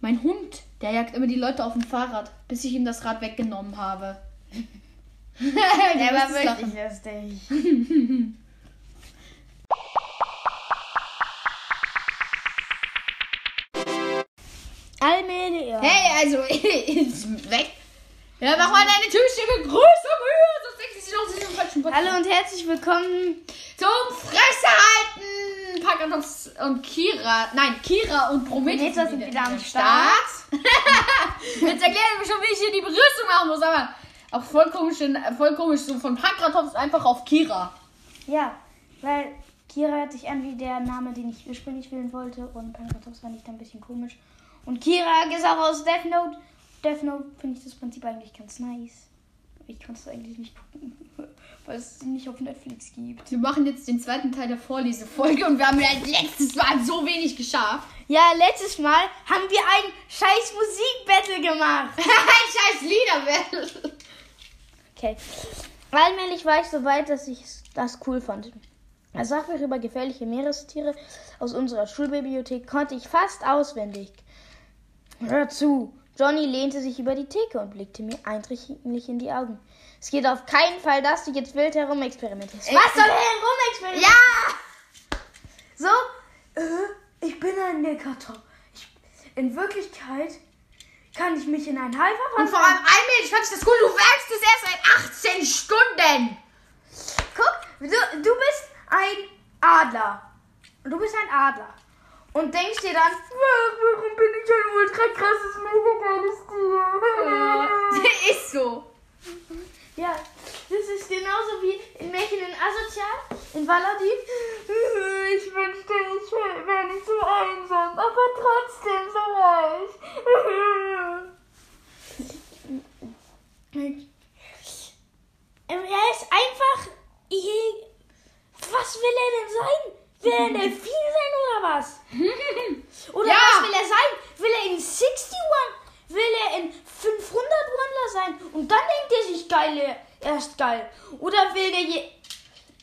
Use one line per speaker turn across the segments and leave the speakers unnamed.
Mein Hund, der jagt immer die Leute auf dem Fahrrad, bis ich ihm das Rad weggenommen habe.
Der war wirklich lustig. Allmählich.
Hey, also, weg. Ja, mach mal deine Türstimme größer, höher, sonst denkt sie noch, sie ist im falschen Podcast.
Hallo und herzlich willkommen.
Zum Fresse halten! Pakatos und Kira, nein, Kira und Prometheus
Prometheus sind wieder am
Jetzt erklären wir schon, wie ich hier die Begrüßung machen muss, aber auch voll komisch, voll komisch so von Pankratos einfach auf Kira.
Ja, weil Kira hört sich an wie der Name, den ich ursprünglich wählen wollte. Und Pankratos fand ich dann ein bisschen komisch. Und Kira ist auch aus Death Note. Death Note finde ich das Prinzip eigentlich ganz nice. Ich kann es eigentlich nicht gucken, weil es nicht auf Netflix gibt.
Wir machen jetzt den zweiten Teil der Vorlesefolge und wir haben ja letztes Mal so wenig geschafft.
Ja, letztes Mal haben wir ein scheiß Musikbattle gemacht.
Scheiß Liederwelt.
Okay. Allmählich war ich so weit, dass ich das cool fand. Als Sachbuch über gefährliche Meerestiere aus unserer Schulbibliothek konnte ich fast auswendig. Hör zu. Johnny lehnte sich über die Theke und blickte mir eindringlich in die Augen. Es geht auf keinen Fall, dass du jetzt wild herumexperimentierst. Was soll herumexperimentieren?
Ja!
So, äh, ich bin ein. Ich, in Wirklichkeit kann ich mich in einen Hai
Und vor allem allmählich fand ich das cool, du werkst es erst seit 18 Stunden.
Guck, du, du bist ein Adler. Du bist ein Adler. Und denkst dir dann, warum bin ich ein ultra krasses, mega geiles Tier?
ist so.
Ja, das ist genauso wie in Märchen in Asozial, in Valadin. Ich wünschte, ich wäre nicht so einsam, aber trotzdem so reich. Er ist einfach. Was will er denn sein? Will er ein Delfin sein oder was? Oder
Ja.
was will er sein? Will er in 61? Will er in 500 Wonder sein? Und dann denkt er sich geil, er ist geil. Oder will er je,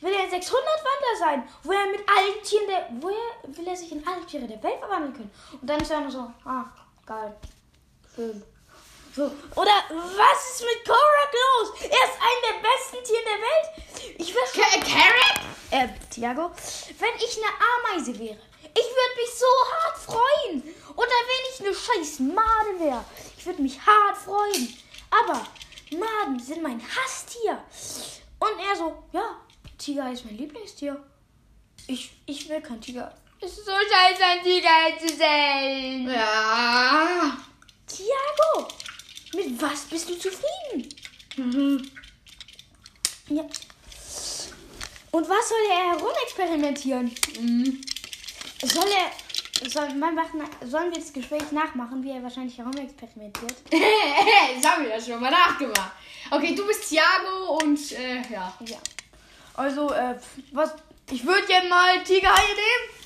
will er in 600 Wonder sein? Wo er mit allen Tieren der, wo er, will er sich in alle Tiere der Welt verwandeln können? Und dann ist er nur so, ah, geil. Schön. So. Oder was ist mit Korak los? Er ist ein der besten Tiere der Welt. Ich wäre schon.
Carrot?
Äh, Tiago, wenn ich eine Ameise wäre, ich würde mich so hart freuen. Oder wenn ich eine scheiß Made wäre, ich würde mich hart freuen. Aber Maden sind mein Hasstier. Und er so, ja, Tiger ist mein Lieblingstier. Ich, ich will kein Tiger. Es ist so scheiße, ein Tiger zu sein.
Ja.
Tiago, mit was bist du zufrieden? Ja. Und was soll er herumexperimentieren?
Mhm.
Soll er. Soll, man machen, sollen wir das Gespräch nachmachen, wie er wahrscheinlich herumexperimentiert?
das haben wir ja schon mal nachgemacht. Okay, du bist Thiago und äh, ja.
Ja. Also, äh, was. Ich würde gerne mal Tigerhaie nehmen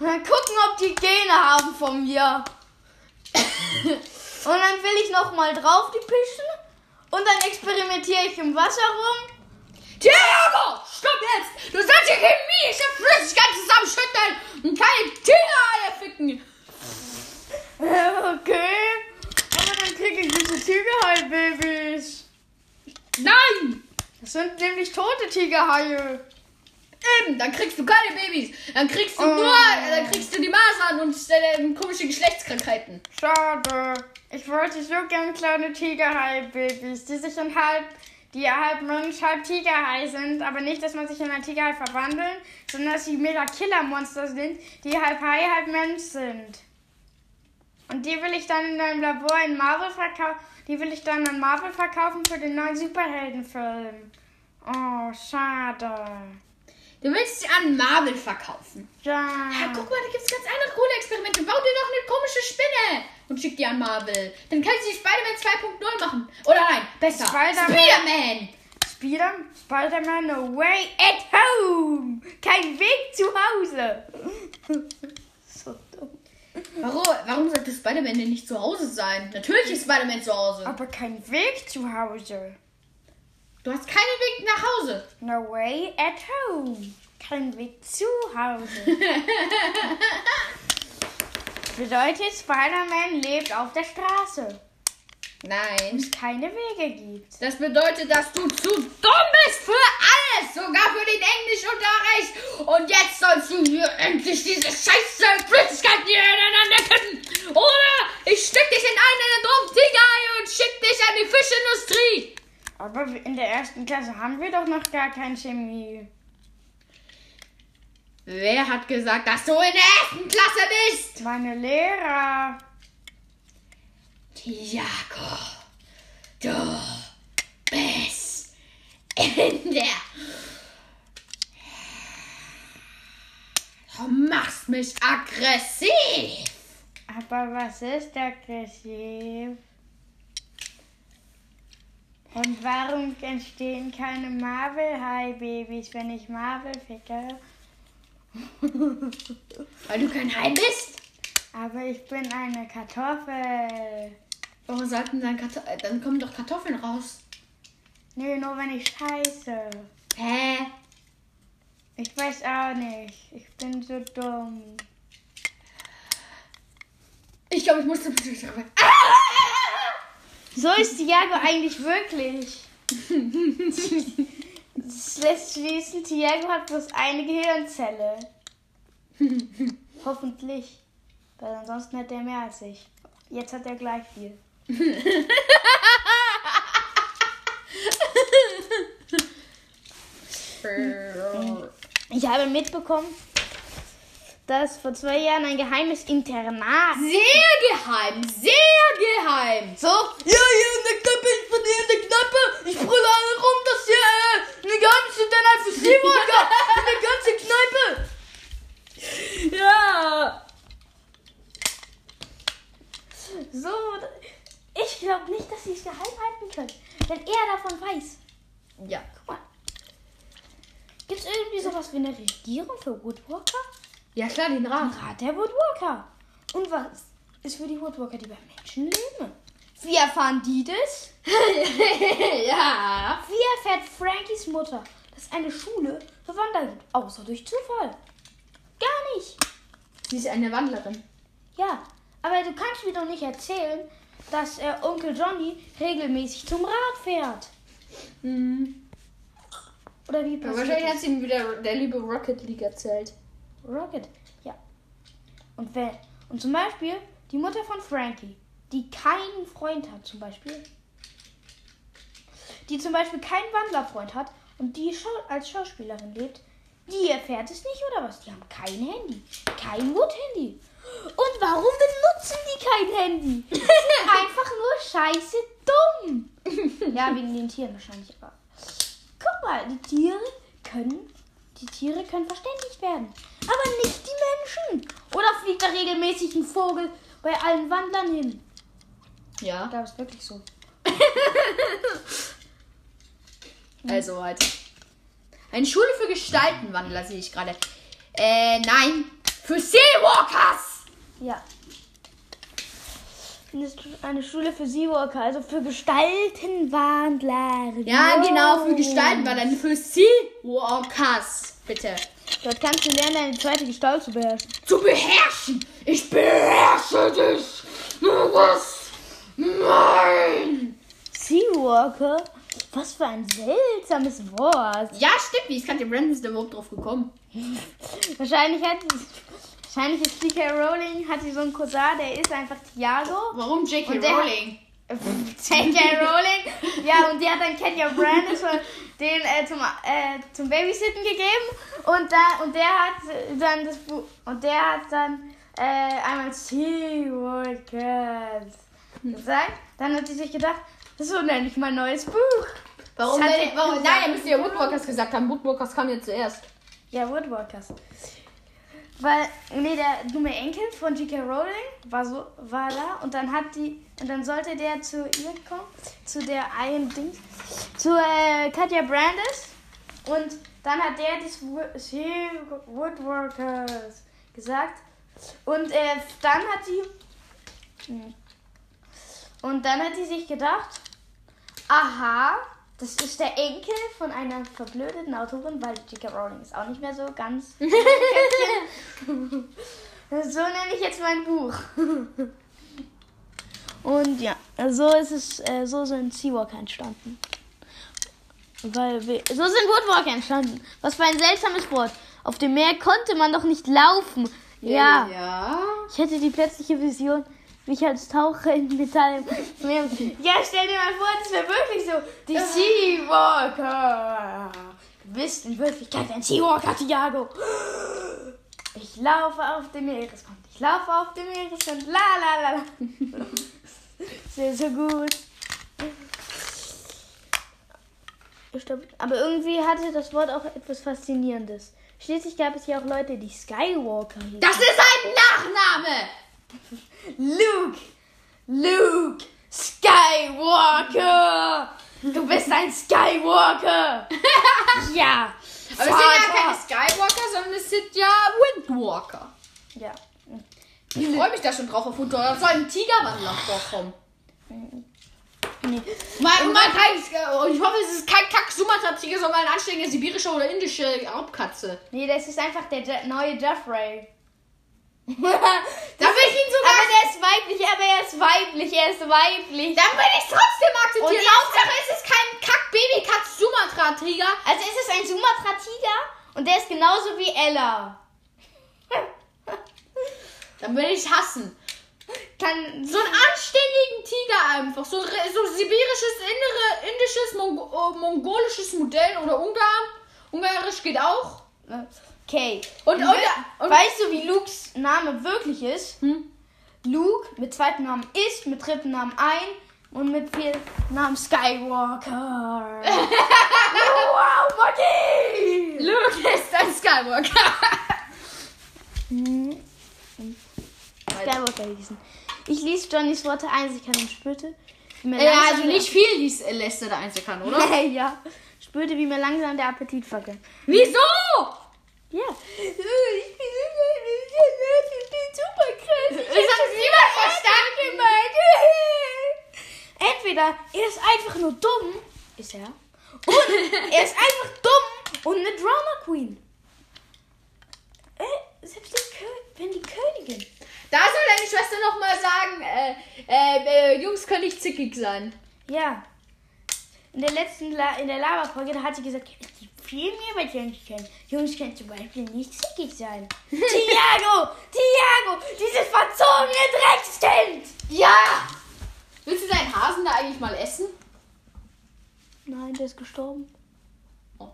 und dann gucken, ob die Gene haben von mir. und dann will ich noch mal drauf die pischen und dann experimentiere ich im Wasser rum.
Thiago, stopp jetzt! Du sollst hier chemische Flüssigkeit zusammenschütteln und keine Tigereier ficken.
Okay. Aber dann kriege ich diese Tigerhai-Babys.
Nein!
Das sind nämlich tote Tigerhaie.
Eben, dann kriegst du keine Babys. Dann kriegst du
Oh.
nur, dann kriegst du die Masern und äh, komische Geschlechtskrankheiten.
Schade. Ich wollte so gern kleine Tigerhai-Babys, die sich in halb, die halb Mensch, halb Tigerhai sind, aber nicht, dass man sich in einen Tigerhai verwandeln, sondern dass sie mega Killermonster sind, die halb Hai, halb Mensch sind. Und die will ich dann in einem Labor in Marvel verkaufen. Die will ich dann an Marvel verkaufen für den neuen Superheldenfilm. Oh, schade.
Du willst sie an Marvel verkaufen.
Ja.
Ja, guck mal, da gibt's ganz andere coole Experimente. Bau dir doch eine und schick die an Marvel. Dann kannst du Spider-Man 2.0 machen. Oder nein, besser.
Spider-Man.
Spider-Man.
Spider Spider-Man Way at Home. Kein Weg zu Hause. so dumm.
Warum, warum sollte Spider-Man denn nicht zu Hause sein? Natürlich ist Spider-Man zu Hause.
Aber kein Weg zu Hause.
Du hast keinen Weg nach Hause.
No way at home. Kein Weg zu Hause. bedeutet, Spider-Man lebt auf der Straße,
Nein.
es keine Wege gibt.
Das bedeutet, dass du zu dumm bist für alles, sogar für den Englischunterricht. Und jetzt sollst du hier endlich diese scheiße Flüssigkeit hier ineinander kippen. Oder ich steck dich in einen dummen Tigerei und schick dich an die Fischindustrie.
Aber in der ersten Klasse haben wir doch noch gar keine Chemie.
Wer hat gesagt, dass du in der ersten Klasse bist?
Meine Lehrer.
Tiago, du bist in der... Du machst mich aggressiv.
Aber was ist aggressiv? Und warum entstehen keine Marvel-High-Babys, wenn ich Marvel ficke?
Weil du kein Hai bist?
Aber ich bin eine Kartoffel.
Warum sollten dann Karto äh, dann kommen doch Kartoffeln raus?
Nee, nur wenn ich scheiße.
Hä?
Ich weiß auch nicht. Ich bin so dumm.
Ich glaube, ich muss zum
So ist Tiago eigentlich wirklich. Das lässt schließen, Tiago hat bloß eine Gehirnzelle. Hoffentlich. Weil ansonsten hätte er mehr als ich. Jetzt hat er gleich viel. Ich habe mitbekommen, dass vor zwei Jahren ein geheimes Internat.
Sehr geheim, sehr geheim.
So? Ja, hier in der Kneipe, ich bin hier in der Kneipe. Ich brülle alle rum, dass ein geheimes Internat für Seewager in der ganzen Kneipe.
Ja.
So, ich glaube nicht, dass sie es geheim halten können, wenn er davon weiß.
Ja.
Guck mal. Gibt es irgendwie sowas wie eine Regierung für Woodwalker?
Ja, klar, den Rat.
Rat der Woodwalker. Und was ist für die Woodwalker, die bei Menschen leben? Wie erfahren die das?
ja.
Wie erfährt Frankies Mutter, dass eine Schule für Wanderer gibt? Außer durch Zufall. Gar nicht.
Sie ist eine Wandlerin.
Ja, aber du kannst mir doch nicht erzählen, dass äh, Onkel Johnny regelmäßig zum Rad fährt.
Mhm.
Oder wie
Ja,
passiert
wahrscheinlich hat sie ihm wieder der liebe Rocket League erzählt.
Rocket, ja. Und wer? Und zum Beispiel die Mutter von Frankie, die keinen Freund hat, zum Beispiel. Die zum Beispiel keinen Wandlerfreund hat und die als Schauspielerin lebt, die erfährt es nicht, oder was? Die haben kein Handy. Kein Wood-Handy. Und warum benutzen die kein Handy? Die sind einfach nur scheiße dumm. Ja, wegen den Tieren wahrscheinlich, aber. Guck mal, die Tiere können. Die Tiere können verständlich werden. Aber nicht die Menschen. Oder fliegt da regelmäßig ein Vogel bei allen Wandlern hin?
Ja.
Da ist wirklich so.
Also halt. Eine Schule für Gestaltenwandler sehe ich gerade. Äh, nein. Für Seawalkers.
Ja. Eine Schule für Seawalker, also für Gestaltenwandler.
Ja, genau, für Gestaltenwandler. Für Seawalkers. Bitte.
Dort kannst du lernen, deine zweite Gestalt zu beherrschen.
Zu beherrschen. Ich beherrsche dich. Nur was? Nein.
Seawalker? Was für ein seltsames Wort.
Ja, stimmt. Wie ist gerade Brandon ist da überhaupt drauf gekommen?
Wahrscheinlich hat wahrscheinlich ist J.K. Rowling, hat sie so einen Cousin, der ist einfach Tiago.
Warum J.K.
Der-
Rowling?
J.K. Rowling. Ja, und die hat dann Kenya Brandis von den äh, zum, äh, zum Babysitten gegeben. Und da und der hat dann das Buch und der hat dann äh, einmal Seawalkers gesagt. Dann hat sie sich gedacht, so nenne ich mein neues Buch.
Warum denn? Warum? Nein, er müsste ja. Woodwalkers gesagt haben. Woodwalkers kam ja zuerst.
Ja, Woodwalkers. Weil, nee, der dumme Enkel von J.K. Rowling war so, war da und dann hat die, und dann sollte der zu ihr kommen, zu der einen Dings, zu äh, Katja Brandis und dann hat der das Woodworkers gesagt und äh, dann hat sie, hm. und dann hat sie sich gedacht, aha, das ist der Enkel von einer verblödeten Autorin, weil J.K. Rowling ist auch nicht mehr so ganz. So nenne ich jetzt mein Buch. Und ja, so ist es, äh, so sind Seawalker entstanden. Weil wir, so sind Woodwalker entstanden. Was für ein seltsames Wort. Auf dem Meer konnte man doch nicht laufen. Ja.
Ja.
Ich hätte die plötzliche Vision, wie ich als Taucher in Metall im Meer. Ja, stell dir mal vor, das wäre wirklich so. Die Seawalker. Du bist in Wirklichkeit ein Seawalker, Thiago. Ich laufe auf dem Meeresgrund. Ich laufe auf dem Meeresgrund. La la la la. Sehr, sehr gut. Aber irgendwie hatte das Wort auch etwas Faszinierendes. Schließlich gab es ja auch Leute, die Skywalker hießen.
Das ist ein Nachname!
Luke! Luke! Skywalker! Du bist ein Skywalker! ja!
Aber es sind ja keine Skywalker, sondern es sind ja Windwalker.
Ja.
Ich freue mich da schon drauf auf Windwalker. Da soll ein Tigerwandler vorkommen.
Nee.
Mal, mal kein, ich hoffe, es ist kein Kack-Sumatra-Tiger, sondern eine anständige sibirische oder indische Raubkatze.
Nee, das ist einfach der neue Jeffrey.
Da will ich ihn sogar.
Aber der ist weiblich, aber er ist weiblich, er ist weiblich.
Dann will ich es trotzdem akzeptieren.
Und
Hauptsache, es ist kein Kack-Baby-Katz-Sumatra-Tiger.
Also es ist ein Sumatra-Tiger und der ist genauso wie Ella.
Dann will ich hassen.
Kann
So einen anständigen Tiger einfach. So, so sibirisches, innere, indisches, Mongo äh, mongolisches Modell oder Ungarn. Ungarisch geht auch.
Okay.
Und, und,
We-
und,
weißt du, wie Lukes Name wirklich ist?
Hm?
Luke mit zweiten Namen ist, mit dritten Namen ein und mit vierten Namen Skywalker. wow, Magie!
Luke ist ein Skywalker.
Skywalker hießen. Ich ließ Johnnys Worte einsickern und spürte, wie mir
Ja,
langsam
also nicht viel liest, äh, lässt er da einsickern, oder?
ja. Spürte, wie mir langsam der Appetit verging.
Wieso?
Ja. Ich bin, ich bin super krass.
Das hat niemand verstanden.
Entweder er ist einfach nur dumm, ist er, und er ist einfach dumm und eine Drama Queen. Äh, selbst die wenn die Königin.
Da soll deine Schwester nochmal sagen, äh, äh, äh, Jungs können nicht zickig sein.
Ja. In der letzten La in der Lava-Folge, da hat sie gesagt, es gibt viel mehr, was Jungs können. Jungs können zum Beispiel nicht zickig sein. Tiago! Tiago! Dieses verzogene Dreckskind!
Ja! Willst du deinen Hasen da eigentlich mal essen?
Nein, der ist gestorben.
Oh.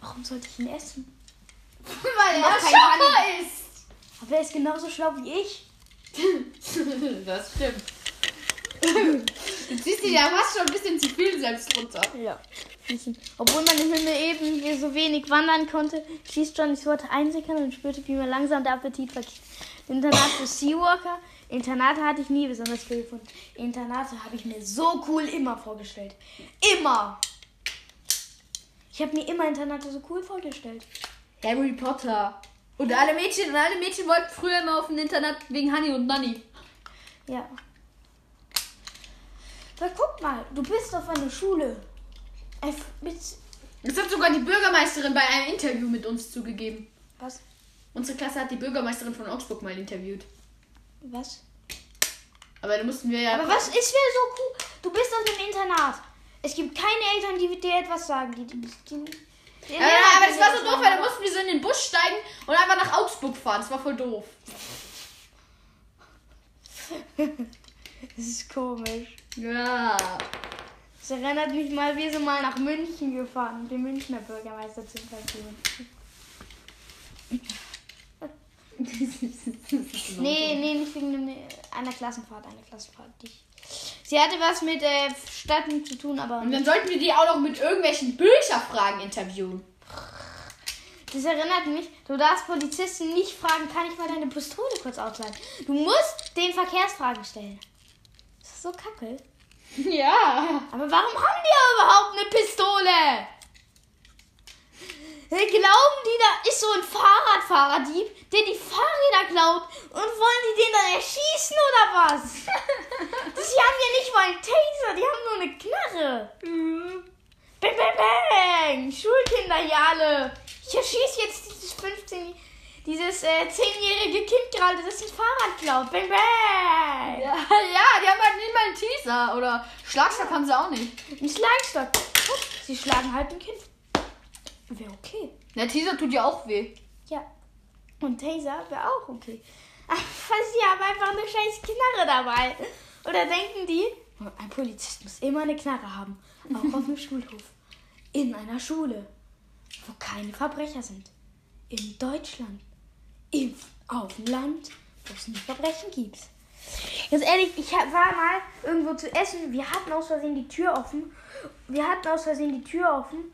Warum sollte ich ihn essen?
Weil er schlauer ist.
Aber er ist genauso schlau wie ich.
das stimmt. Du ziehst dir ja fast schon ein bisschen zu viel selbst runter.
Ja. Obwohl man im Himmel eben so wenig wandern konnte, schließt Johnnys Worte einsickern und spürte, wie mir langsam der Appetit vergeht. Internat für Seawalker. Internate hatte ich nie besonders viel gefunden. Internate habe ich mir so cool immer vorgestellt. Immer! Ich habe mir immer Internate so cool vorgestellt.
Harry Potter. Und alle Mädchen, und alle Mädchen wollten früher immer auf ein Internat wegen Honey und Nanny.
Ja. Aber guck mal, du bist auf einer Schule.
Das hat sogar die Bürgermeisterin bei einem Interview mit uns zugegeben.
was?
Unsere Klasse hat die Bürgermeisterin von Augsburg mal interviewt.
Was?
Aber da mussten wir ja.
Aber was ist wäre so cool? Du bist auf dem Internat. Es gibt keine Eltern, die dir etwas sagen. Die, die, die, die
Ja, aber das war so doof, weil da mussten wir so in den Bus steigen und einfach nach Augsburg fahren. Das war voll doof.
Das ist komisch.
Ja.
Das erinnert mich mal, wir sind mal nach München gefahren, um den Münchner Bürgermeister zu interviewen. Nee, nee, nicht wegen einer Klassenfahrt, einer Klassenfahrt. Die, sie hatte was mit äh, Städten zu tun, aber
Und dann sollten wir die auch noch mit irgendwelchen Bücherfragen interviewen.
das erinnert mich, du darfst Polizisten nicht fragen, kann ich mal deine Pistole kurz ausleihen? Du musst den Verkehrsfragen stellen. Das ist so kacke.
Ja.
Aber warum haben die überhaupt eine Pistole? Hey, Glauben die, da ist so ein Fahrradfahrerdieb, der die Fahrräder klaut und wollen die den dann erschießen oder was? Das, die haben ja nicht mal einen Taser, die haben nur eine Knarre. Bang, bang, bang. Schulkinder hier alle. Ich erschieße jetzt dieses 15, dieses äh, zehnjährige Kind gerade, das ein Fahrrad klaut. Bang, bang.
Ja, ja, die haben halt nicht mal einen Teaser. Oder Schlagstock haben sie auch nicht.
Ein Schlagstock. Sie schlagen halt ein Kind. Wäre okay.
Der Teaser tut ja auch weh.
Ja. Und Taser wäre auch okay. Was, sie haben einfach eine scheiß Knarre dabei. Oder denken die, ein Polizist muss immer eine Knarre haben. Auch auf dem Schulhof. In einer Schule, wo keine Verbrecher sind. In Deutschland. Im, auf Land, wo es nie Verbrechen gibt. Ganz ehrlich, ich war mal irgendwo zu essen. Wir hatten aus Versehen die Tür offen. Wir hatten aus Versehen die Tür offen.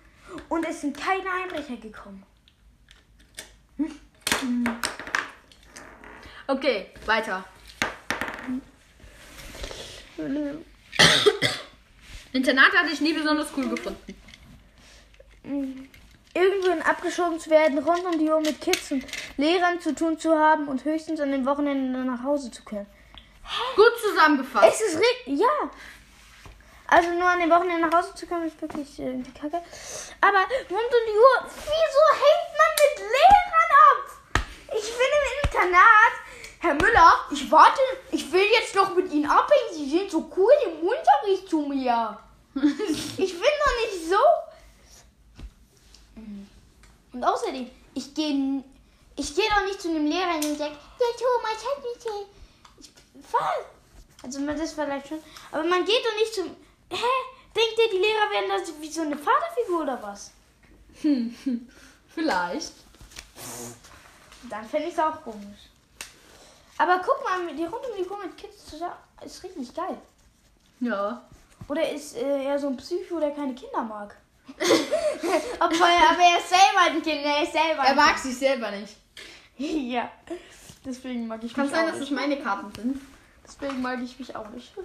Und es sind keine Einbrecher gekommen.
Okay, weiter. Internat hatte ich nie besonders cool gefunden.
Irgendwohin abgeschoben zu werden, rund um die Uhr mit Kids und Lehrern zu tun zu haben und höchstens an den Wochenenden nach Hause zu können.
Gut zusammengefasst.
Es ist richtig, ja. Also nur an den Wochenenden nach Hause zu kommen, ist wirklich äh, die Kacke. Aber rund um die Uhr, wieso hängt man mit Lehrern ab? Ich bin im Internat. Herr Müller, ich warte, ich will jetzt noch mit Ihnen abhängen. Sie sind so cool im Unterricht zu mir. Ich bin doch nicht so. Und außerdem, ich gehe ich geh doch nicht zu einem Lehrer und sage, ja Thomas, halt mich hier. Ich, was? Also man das vielleicht schon. Aber man geht doch nicht zum. Hä? Denkt ihr, die Lehrer werden da wie so eine Vaterfigur oder was?
Vielleicht.
Dann fände ich es auch komisch. Aber guck mal, die rund um die Uhr mit Kids zusammen ist richtig geil.
Ja.
Oder ist äh, er so ein Psycho, der keine Kinder mag? Obwohl, aber er ist selber ein Kind, er ist selber
Er mag sich selber nicht.
Ja. Deswegen mag ich
Kann
mich
sein,
auch
dass
nicht.
es meine Karten sind.
Deswegen mag ich mich auch nicht.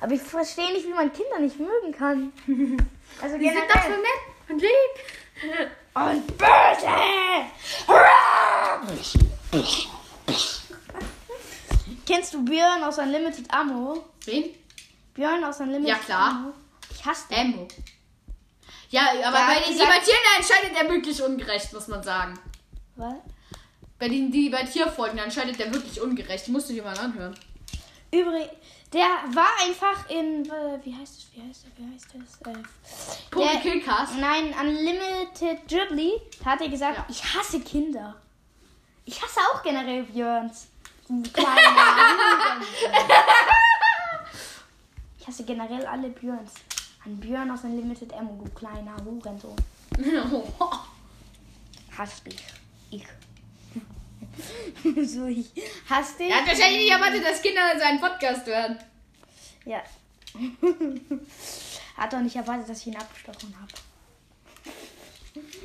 Aber ich verstehe nicht, wie man Kinder nicht mögen kann. Also
Die sind doch so nett und lieb.
Und böse! Kennst du Björn aus Unlimited Ammo?
Wen?
Björn aus Unlimited
Ja, klar.
Ammo? Ich hasse den.
Ammo. Ja, aber
Ja,
bei den Debattierenden entscheidet er wirklich ungerecht, muss man sagen.
Was?
Bei den Debattierfolgen entscheidet er wirklich ungerecht. Die musst du dir mal anhören.
Übrigens, der war einfach in. Äh, wie heißt es? Wie heißt es? Wie heißt es? Äh,
Killcast.
Nein, Unlimited Ghibli da hat er gesagt,
Ja.
ich hasse Kinder. Ich hasse auch generell Björns. Hurensohn. Ich hasse generell alle Björns. An Björn aus Unlimited Ammo, du kleiner Hurensohn. Hass dich. Ich. so, ich hasse dich.
Er hat wahrscheinlich nicht erwartet, dass Kinder seinen Podcast hören.
Ja. hat doch nicht erwartet, dass ich ihn abgestochen habe.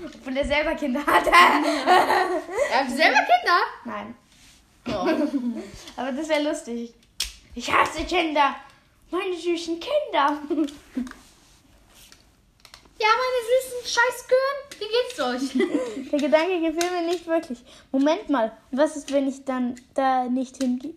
Obwohl er selber Kinder hat.
Er hat selber Kinder.
Nein.
Oh.
Aber das wäre lustig. Ich hasse Kinder. Meine süßen Kinder.
Ja, meine süßen Scheißgehirn. Wie geht's euch?
Der Gedanke gefiel mir nicht wirklich. Moment mal. Was ist, wenn ich dann da nicht, hinge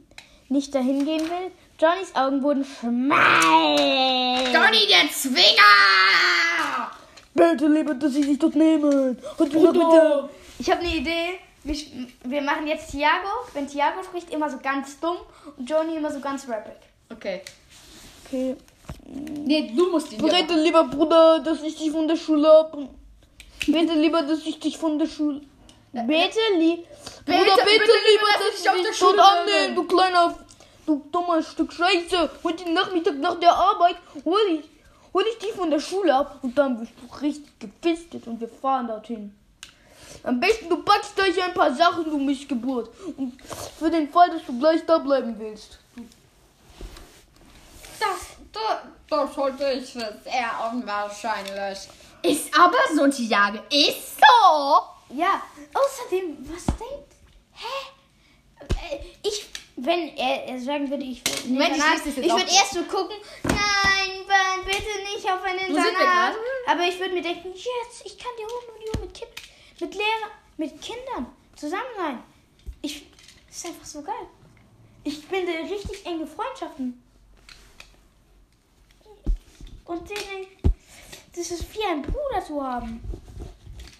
nicht dahin gehen will? Johnnys Augen wurden schmal.
Donny, der Zwinger!
Bitte, lieber, dass sie sich dort nehmen. Und du bitte. Ich habe eine Idee. Wir, wir machen jetzt Thiago. Wenn Thiago spricht, immer so ganz dumm. Und Johnny immer so ganz rappig.
Okay.
Okay.
Nee, du musst ihn
Bitte, lieber Bruder, dass ich dich von der Schule ab. Bitte lieber, dass ich dich von der Schule. Bitte, li Bruder, bitte,
bitte
lieber, dass ich
auf der
dich
Schule
annehme, du kleiner, du dummer Stück Scheiße. Heute Nachmittag nach der Arbeit hol ich, hol ich dich von der Schule ab und dann wirst du richtig gepistet und wir fahren dorthin. Am besten du packst gleich ein paar Sachen, du Missgeburt. Und für den Fall, dass du gleich da bleiben willst.
Das, das, das halte ich für sehr unwahrscheinlich. Ist aber so, Thiago. Ist so.
Ja, außerdem, was denkt? Hä? Äh, Ich, wenn er, sagen würde, ich würde
Moment, ich
ich
auch.
würde erst so gucken, nein, Mann, bitte nicht auf ein
sind wir
Internat. Aber ich würde mir denken, jetzt, ich kann die Uhr mit Kind, mit Lehrern, mit Kindern zusammen sein. Ich, das ist einfach so geil. Ich bilde richtig enge Freundschaften. Und denen, das ist wie ein Bruder zu haben.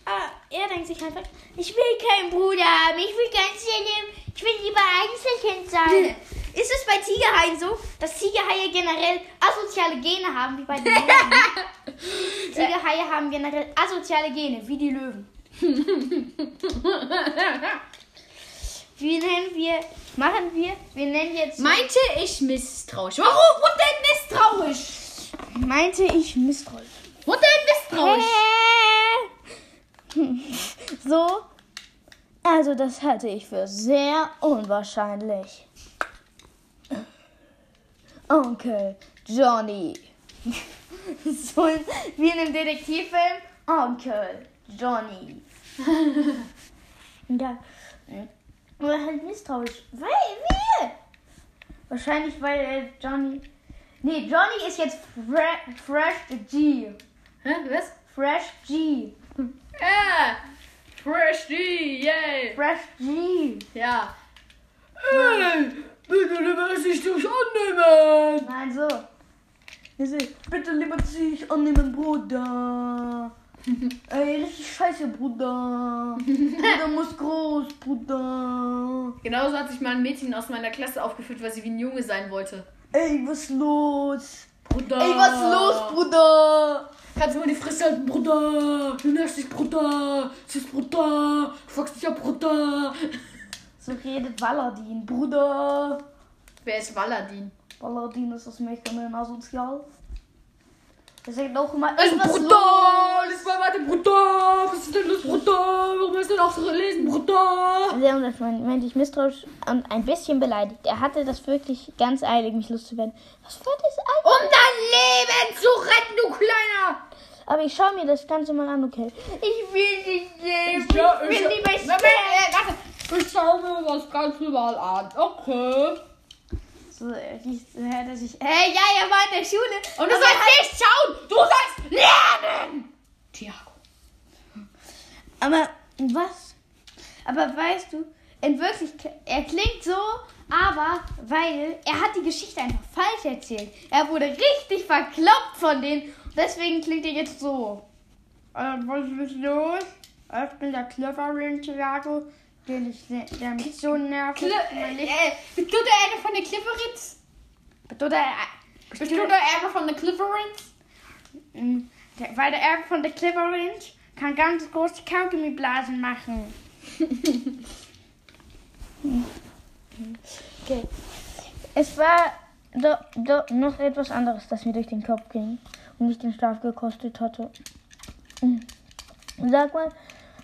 ah, er denkt sich einfach, ich will keinen Bruder haben, ich will ganz gerne, ich will lieber Einzelkind sein. Ist es bei Tigerhaien so, dass Tigerhaie generell asoziale Gene haben, wie bei den Löwen? Tigerhaie haben generell asoziale Gene, wie die Löwen. Wie nennen wir, machen wir, wir nennen jetzt,
Meinte ich misstrauisch. Warum? Und denn misstrauisch?
Meinte ich misstrauisch.
Denn misstrauisch?
So, also das halte ich für sehr unwahrscheinlich. Onkel Johnny. So wie in einem Detektivfilm. Onkel Johnny. ja. Oder halt misstrauisch. Weil, wie? Wahrscheinlich, weil äh, Johnny. Nee, Johnny ist jetzt Fre Fresh G.
Hä? Was?
Fresh G.
Ja. Fresh D, yay.
Fresh G.
Ja. Hey, bitte lieber sich durch annehmen.
Nein, so. Bitte lieber sich annehmen, Bruder. Ey, richtig scheiße, Bruder. Bruder muss groß, Bruder.
Genauso hat sich mal ein Mädchen aus meiner Klasse aufgeführt, weil sie wie ein Junge sein wollte.
Ey, was los?
Bruder.
Ey, was los, Bruder?
Kannst du mal die Fresse halten, Bruder? Du nervst dich, Bruder. Sie ist Bruder. Du fuckst dich ab, Bruder.
So redet Valadin, Bruder.
Wer ist Valadin?
Valadin ist das Mädchen asozial. Der sagt auch immer, ey, was
Bruder.
los?
Lies mal weiter, Bruder. Was ist denn los, Bruder? Warum du denn auch so gelesen, Bruder?
Sehr unangenehm, meinte ich misstrauisch und ein bisschen beleidigt. Er hatte das wirklich ganz eilig, mich loszuwerden. Was wird das eilig?
Um dein Leben zu retten, du Kleiner.
Aber ich schaue mir das Ganze mal an, okay? Ich will nicht leben.
Ja,
ich will
ich-
lieber
Moment, äh, warte. Ich schau mir das Ganze mal an. Okay.
So, er riecht, so hört er sich. Hey, ja, er war in der Schule.
Und du sollst nicht schauen. Du sollst lernen. Tiago.
Aber was? Aber weißt du, in Wirklichkeit, er klingt so, aber weil er hat die Geschichte einfach falsch erzählt. Er wurde richtig verkloppt von denen. Deswegen klingt er jetzt so. Äh, was ist los? Ich bin der clevere Tiago, den ich, der mich so nervt.
Kle äh, bist du der eine von den Clifforids?
Oder,
Bist du der eine von den Clifforids?
Mm, der, weil der Erbe von der Clipperange kann ganz große Kaugummiblasen machen. okay. Es war do, do, noch etwas anderes, das mir durch den Kopf ging und mich den Schlaf gekostet hatte. Mm. Sag mal,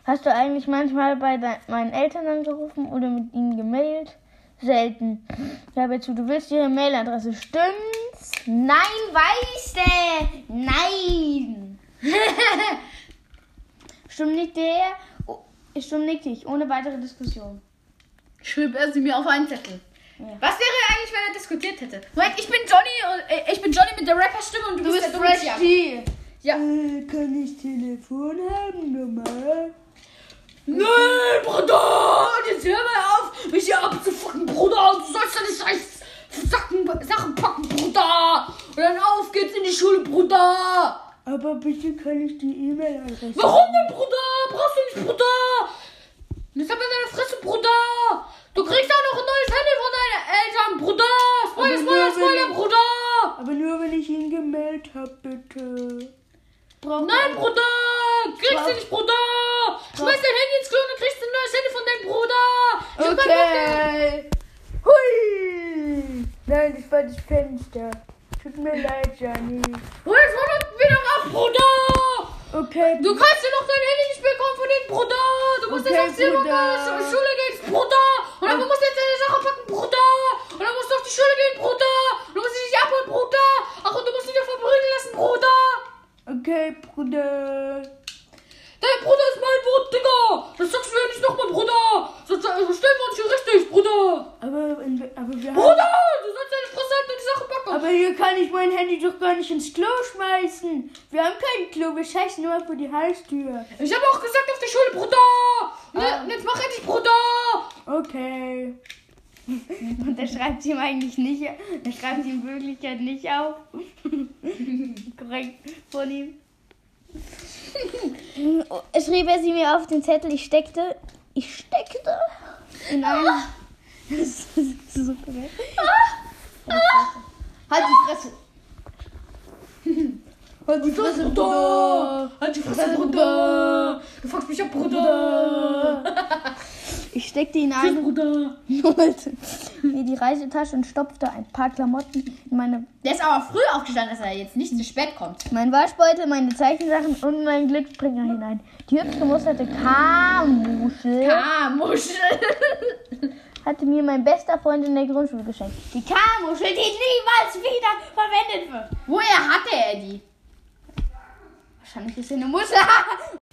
hast du eigentlich manchmal bei de, meinen Eltern angerufen oder mit ihnen gemailt? Selten. Ja, zu, du willst ihre Mailadresse, stimmt's? Nein, weißt du? Nein. Stimmt nicht der? Oh, stimmt nicht ich, ohne weitere Diskussion.
Schrieb er sie mir auf einen Zettel.
Ja.
Was wäre eigentlich, wenn er diskutiert hätte? Moment, ich bin Johnny und äh, ich bin Johnny mit der Rapperstimme und du, bist, der dumme Tiago.
G.
Ja.
Äh, kann ich Telefon haben, normal?
Nein, Bruder! Jetzt hör mal auf, mich hier abzufucken, Bruder! Du sollst deine scheiß Sachen, Sachen packen, Bruder! Und dann auf geht's in die Schule, Bruder!
Aber bitte kann ich die E-Mail-Adresse.
Warum denn, Bruder? Brauchst du nicht, Bruder? Jetzt hab mal deine Fresse, Bruder! Du kriegst auch noch ein neues Handy von deinen Eltern, Bruder! Spoiler, Spoiler, Spoiler, Bruder!
Aber nur wenn ich ihn gemeldet habe, bitte. Braucht
Nein, Bruder! Kriegst du
Brauch-
nicht, Bruder! Schmeiß dein Handy ins Klo und kriegst ein neues Handy von deinem Bruder! Ich.
Okay. Hui. Nein, das war das Fenster. Tut mir leid, Johnny.
Hol das Handy wieder ab, Bruder!
Okay.
Du kannst ja noch dein Handy nicht bekommen von dem Bruder! Du musst
Okay,
jetzt auf die
Bruder.
Schule gehen, Bruder! Und dann musst du jetzt deine Sache packen, Bruder! Und dann musst du auf die Schule gehen, Bruder! Du musst dich abholen, Bruder! Ach, und du musst dich davon verprügeln lassen, Bruder!
Okay, Bruder.
Dein Bruder ist mein Wort, Digga! Das sagst du ja nicht nochmal, Bruder! Sonst stellen wir uns hier richtig, Bruder!
Aber, in, aber wir haben.
Bruder! Du sollst deine Fresse halten und die Sache packen!
Aber hier kann ich mein Handy doch gar nicht ins Klo schmeißen. Wir haben kein Klo, wir scheißen nur vor die Haustür.
Ich habe auch gesagt auf der Schule, Bruder! Ne,
Ah.
Jetzt mach endlich, Bruder!
Okay. Und der schreibt ihm eigentlich nicht, der schreibt ihm in Wirklichkeit nicht auf. Korrekt von ihm. schrieb er sie mir auf den Zettel. Ich steckte, ich steckte in einen. Das ist so geil.
Halt die Fresse. Halt die Fresse, Bruder. Halt die Fresse, Bruder. Du fuckst mich ab, Bruder.
Ich steckte in eine,
Bruder.
mir die Reisetasche und stopfte ein paar Klamotten in meine,
Der ist aber früh aufgestanden, dass er jetzt nicht zu spät kommt.
mein Waschbeutel, meine Zeichensachen und meinen Glücksbringer hinein. Die hübsch gemusterte K-Muschel
Ah, Muschel.
hatte mir mein bester Freund in der Grundschule geschenkt. Die K-Muschel, die niemals wieder verwendet wird.
Woher hatte er die?
Wahrscheinlich ist er eine Muschel.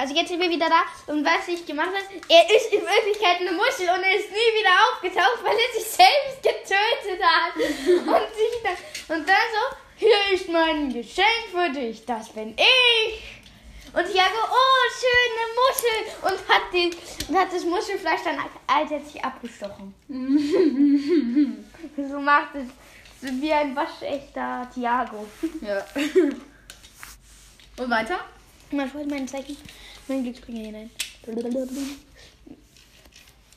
Also jetzt sind wir wieder da und was ich gemacht habe, er ist in Wirklichkeit eine Muschel und er ist nie wieder aufgetaucht, weil er sich selbst getötet hat. Und, sich dann, und dann so, hier ist mein Geschenk für dich, das bin ich. Und ich sage, oh, schöne Muschel. Und hat, die, und hat das Muschelfleisch dann alltäglich abgestochen. so macht es so wie ein waschechter Tiago.
Ja. Und weiter?
Man wollte mein Zeichen, mein Glücksbringer hinein.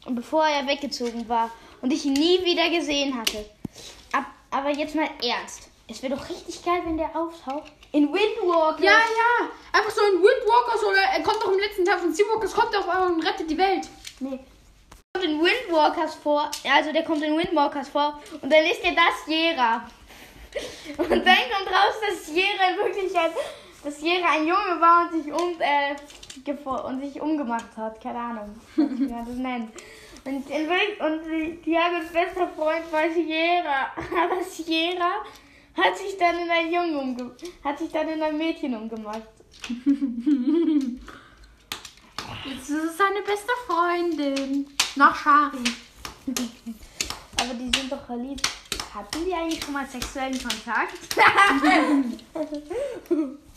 Und bevor er weggezogen war und ich ihn nie wieder gesehen hatte. Ab, aber jetzt mal ernst. Es wäre doch richtig geil, wenn der auftaucht. In Windwalker.
Ja, ja. Einfach so ein Windwalkers oder er kommt doch im letzten Teil von Seawalkers, kommt auf einmal und rettet die Welt.
Nee. Kommt in Windwalkers vor. Also der kommt in Windwalkers vor. Und dann ist er das Jera. Und dann kommt raus, dass Jera in Wirklichkeit, dass Jera ein Junge war und sich, um, äh, und sich umgemacht hat. Keine Ahnung, wie man das nennt. Und, und Tiagos bester Freund war Sierra. Aber Sierra hat sich dann in ein Junge umge hat sich dann in ein Mädchen umgemacht.
Jetzt ist es seine beste Freundin. Nach Shari.
Aber die sind doch verliebt. Hatten die eigentlich schon mal sexuellen Kontakt?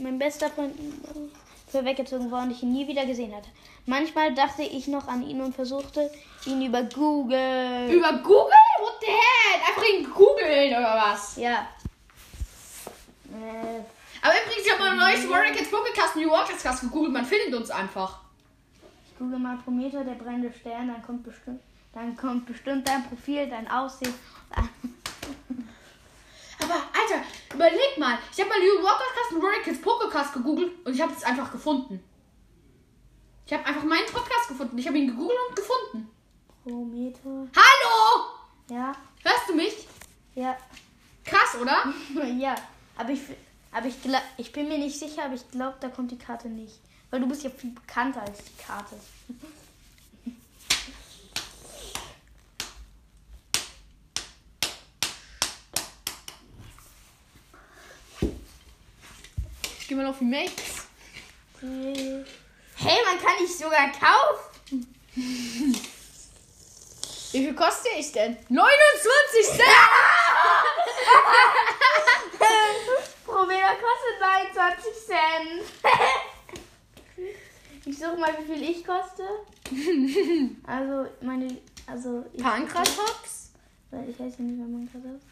mein bester Freund für weggezogen war und ich ihn nie wieder gesehen hatte. Manchmal dachte ich noch an ihn und versuchte ihn über Google.
Über Google? What the hell? Einfach ihn googeln oder was?
Ja. Äh,
Aber übrigens, ich habe mal ein neues Warrior Kids Pokécast New Yorkers Cast gegoogelt. Man findet uns einfach.
ich google mal Prometheus, der brennende Stern, dann kommt bestimmt, dann kommt bestimmt dein Profil, dein Aussehen.
Aber Alter, überleg mal. Ich habe mal New Yorkers Cast und Warrior Kids Pokécast gegoogelt und ich habe es einfach gefunden. Ich habe einfach meinen Podcast gefunden. Ich habe ihn gegoogelt und gefunden.
Prometheus.
Hallo!
Ja,
Hörst du mich?
ja,
Krass, oder?
ja. Aber ich, aber ich, gla- ich bin mir nicht sicher, aber ich glaube, da kommt die Karte nicht. Weil du bist ja viel bekannter als die Karte.
Gehe mal auf Mates.
Hey, man kann dich sogar kaufen.
Wie viel kostet ich denn? 29 Cent!
Prometheus kostet 29 Cent. ich suche mal, wie viel ich koste. Also, meine. Also, ich.
Pankrathops?
Weil ich weiß ja nicht, Karte ist.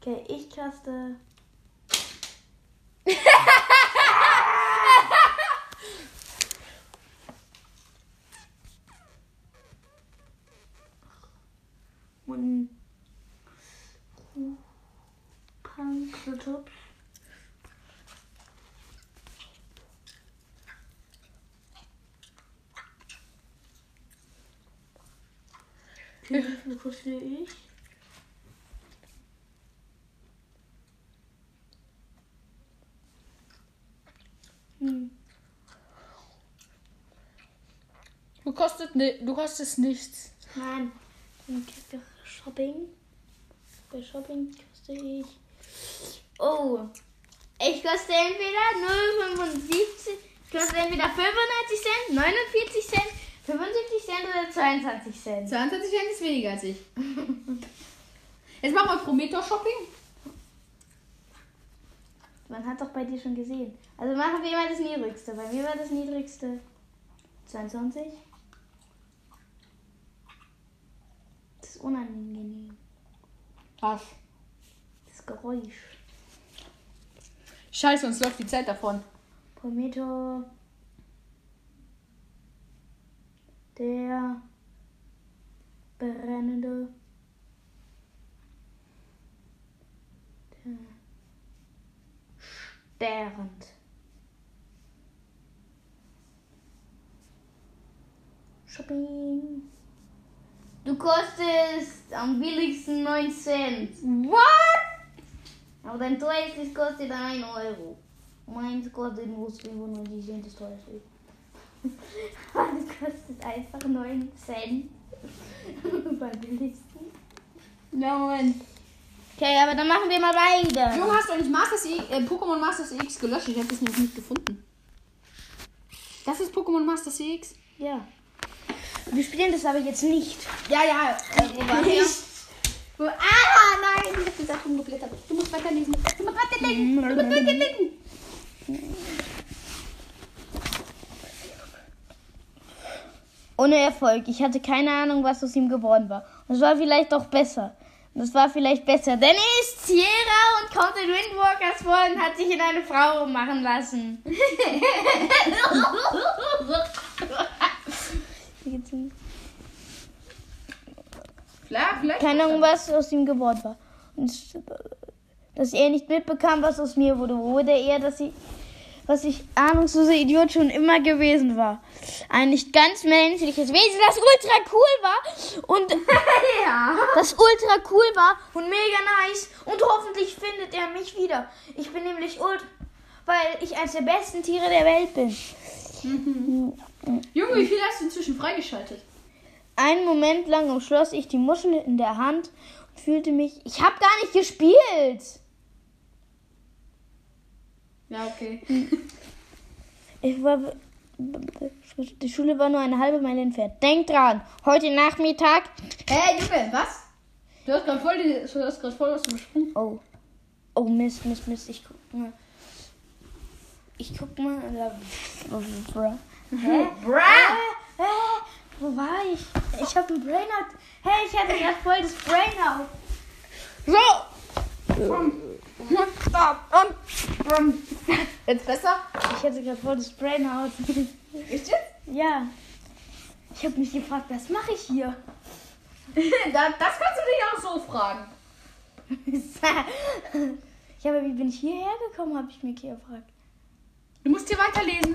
Okay, ich koste. Und. Pankratops. Okay, wie viel koste ich? Hm.
Du kostet ne, du kostest nichts.
Nein, bei Shopping. Bei Shopping koste ich. Oh, ich koste entweder 0,75, ich koste entweder 95 Cent, 49 Cent, 75 Cent oder 22 Cent.
22 Cent ist weniger als ich. Jetzt machen wir Prometheus Shopping.
Man hat doch bei dir schon gesehen. Also machen wir mal das niedrigste. Bei mir war das niedrigste 22. Das ist unangenehm.
Was?
das Geräusch.
Scheiße, uns läuft die Zeit davon.
Prometheus. Der brennende. Der sternd. Shopping. Du kostest am billigsten 9 Cent.
What?
Aber dein teuerstes kostet 1 Euro. Meins kostet nur 95 Cent, das teuerste. Das kostet einfach 9 Cent. Beim billigsten.
Ja, Moment.
Okay, aber dann machen wir mal weiter.
Du hast doch nicht Masters E- äh, Pokémon Masters X gelöscht. Ich habe das nämlich nicht gefunden. Das ist Pokémon Masters X.
Ja. Wir spielen das aber jetzt nicht.
Ja, ja. Äh, wo waren wir? Wo- Ah, nein. Ich hab gesagt, umgeblättert. Du musst weiterlesen. Du musst weiterlesen. Du musst weiterlesen.
Ohne Erfolg. Ich hatte keine Ahnung, was aus ihm geworden war. Es war vielleicht doch besser. Es war vielleicht besser, denn er ist Sierra und kommt in Windwalkers vor und hat sich in eine Frau machen lassen.
Vielleicht.
Keine Ahnung, was aus ihm geworden war. Und dass er nicht mitbekam, was aus mir wurde. Wurde er, dass ich, was ich ahnungsloser Idiot schon immer gewesen war. Ein nicht ganz menschliches Wesen, das ultra cool war und
Ja.
das ultra cool war und mega nice. Und hoffentlich findet er mich wieder. Ich bin nämlich ultra, weil ich eines der besten Tiere der Welt bin.
Junge, wie viel hast du inzwischen freigeschaltet?
Einen Moment lang umschloss ich die Muschel in der Hand und fühlte mich. Ich habe gar nicht gespielt.
Ja, okay.
Ich war. Die Schule war nur eine halbe Meile entfernt. Denk dran, heute Nachmittag.
Hey, Junge, was? Du hast gerade voll, die- du hast gerade voll was übersprungen.
Oh. Oh, Mist, Mist, Mist. Ich guck mal. Ich guck mal. Hä?
Bra!
Hä? Hä? Wo war ich? Ich hab ein Brainout. Hey, ich hatte gerade voll das Brainout.
So! Stop! Und. um, Jetzt besser?
Ich hatte gerade voll das Brainout.
Ist jetzt?
ja. Ich habe mich gefragt, was mache ich hier?
Da- Das kannst du dich auch so fragen.
ja, aber wie bin ich hierher gekommen, habe ich mich gefragt.
Du musst hier weiterlesen.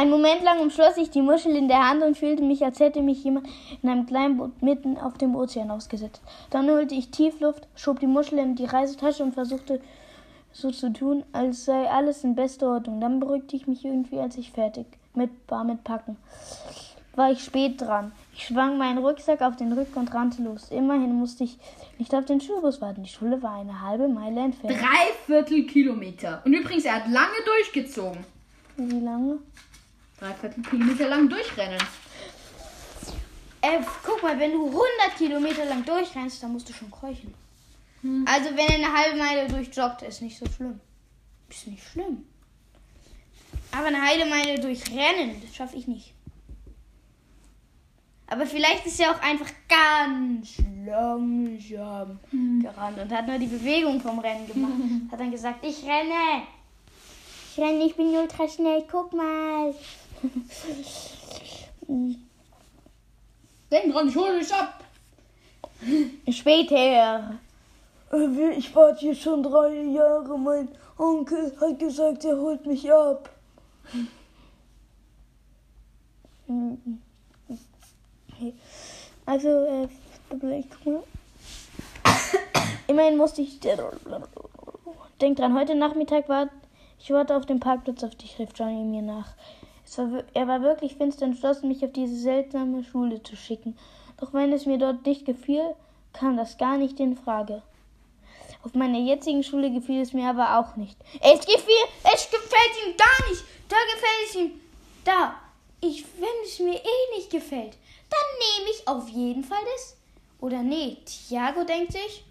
Einen Moment lang umschloss ich die Muschel in der Hand und fühlte mich, als hätte mich jemand in einem kleinen Boot mitten auf dem Ozean ausgesetzt. Dann holte ich Tiefluft, schob die Muschel in die Reisetasche und versuchte so zu tun, als sei alles in bester Ordnung. Dann beruhigte ich mich irgendwie, als ich fertig mit war mit Packen. War ich spät dran. Ich schwang meinen Rucksack auf den Rücken und rannte los. Immerhin musste ich nicht auf den Schulbus warten. Die Schule war eine halbe Meile entfernt.
Drei Viertel Kilometer. Und übrigens, er hat lange durchgezogen.
Wie lange?
Drei Viertel Kilometer lang durchrennen.
Äh, guck mal, wenn du 100 Kilometer lang durchrennst, dann musst du schon keuchen. Also wenn er eine halbe Meile durchjoggt, ist nicht so schlimm. Ist nicht schlimm. Aber eine halbe Meile durchrennen, das schaffe ich nicht. Aber vielleicht ist er auch einfach ganz langsam gerannt und hat nur die Bewegung vom Rennen gemacht. Hat dann gesagt, ich renne. Ich renne, ich bin ultra schnell, guck mal.
Denk dran, ich hole dich ab.
Später. Ich warte hier schon drei Jahre. Mein Onkel hat gesagt, er holt mich ab. Also, äh. Immerhin musste ich. Denk dran, heute Nachmittag war. Ich warte auf dem Parkplatz auf dich, rief Johnny mir nach. War, er war wirklich finster entschlossen, mich auf diese seltsame Schule zu schicken. Doch wenn es mir dort nicht gefiel, kam das gar nicht in Frage. Auf meiner jetzigen Schule gefiel es mir aber auch nicht. Es gefiel, es gefällt ihm gar nicht. Da gefällt es ihm. Da. Ich, wenn es mir eh nicht gefällt, dann nehme ich auf jeden Fall das. Oder nee, Thiago denkt sich,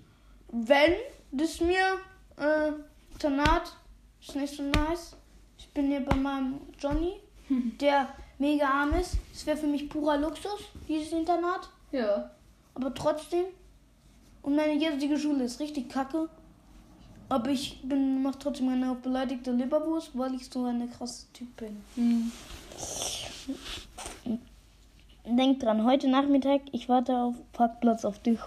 wenn das mir äh, Tanat ist nicht so nice. Ich bin hier bei meinem Johnny, der mega arm ist. Es wäre für mich purer Luxus, dieses Internat.
Ja.
Aber trotzdem. Und meine jetzige Schule ist richtig kacke. Aber ich bin mach trotzdem eine beleidigte Leberwurst, weil ich so eine krasse Typ bin.
Hm.
Denk dran, heute Nachmittag, ich warte auf Parkplatz auf dich.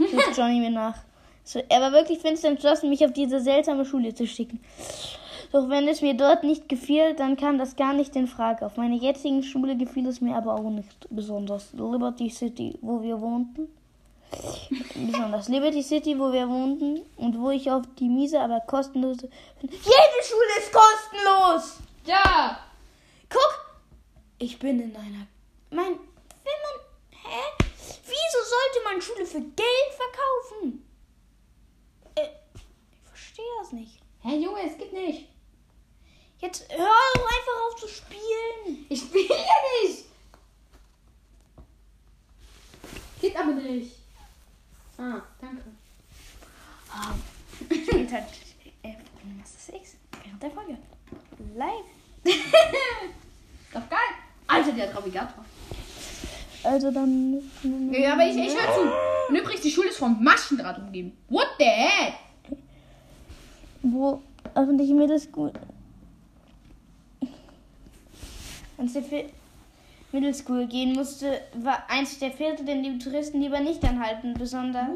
Ruft Johnny mir nach. So, er war wirklich finster entschlossen, mich auf diese seltsame Schule zu schicken. Doch wenn es mir dort nicht gefiel, dann kam das gar nicht in Frage. Auf meiner jetzigen Schule gefiel es mir aber auch nicht besonders. Liberty City, wo wir wohnten. Besonders Liberty City, wo wir wohnten und wo ich auf die miese, aber kostenlose. Jede Schule ist kostenlos!
Ja.
Guck! Ich bin in einer. Mein. Wenn man. Hä? Wieso sollte man Schule für Geld verkaufen? Äh, ich verstehe das nicht.
Hä, Junge, es geht nicht.
Jetzt hör doch einfach auf zu spielen.
Ich spiele ja nicht. Geht aber nicht. Ah, danke.
Ah, spielt halt. Äh, was ist X? Während der Folge. Live.
Doch geil. Alter, der hat Navigator.
Also dann.
Ja, aber ich, ich hör zu. Und übrigens, die Schule ist vom Maschendraht umgeben. What the heck?
Wo öffentliche Mittelschool. Als ich für Mittelschool gehen musste, war eins der Viertel, den die Touristen lieber nicht anhalten, besonders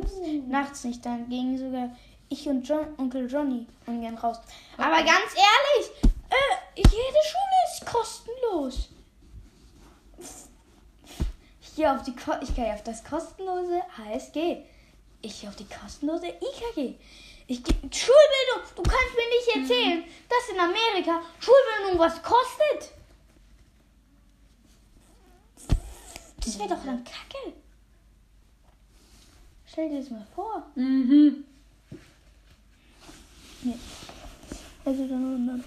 nachts nicht. Dann gingen sogar ich und John, Onkel Johnny ungern raus. Aber ganz ehrlich, äh, jede Schule ist kostenlos. Ich gehe auf, die, Ko- ich gehe auf das kostenlose HSG. Ich gehe auf die kostenlose IKG. Ich geh, Schulbildung, du kannst mir nicht erzählen, dass in Amerika Schulbildung was kostet. Das wäre doch dann kacke. Stell dir das mal vor.
Mhm.
Also dann dann.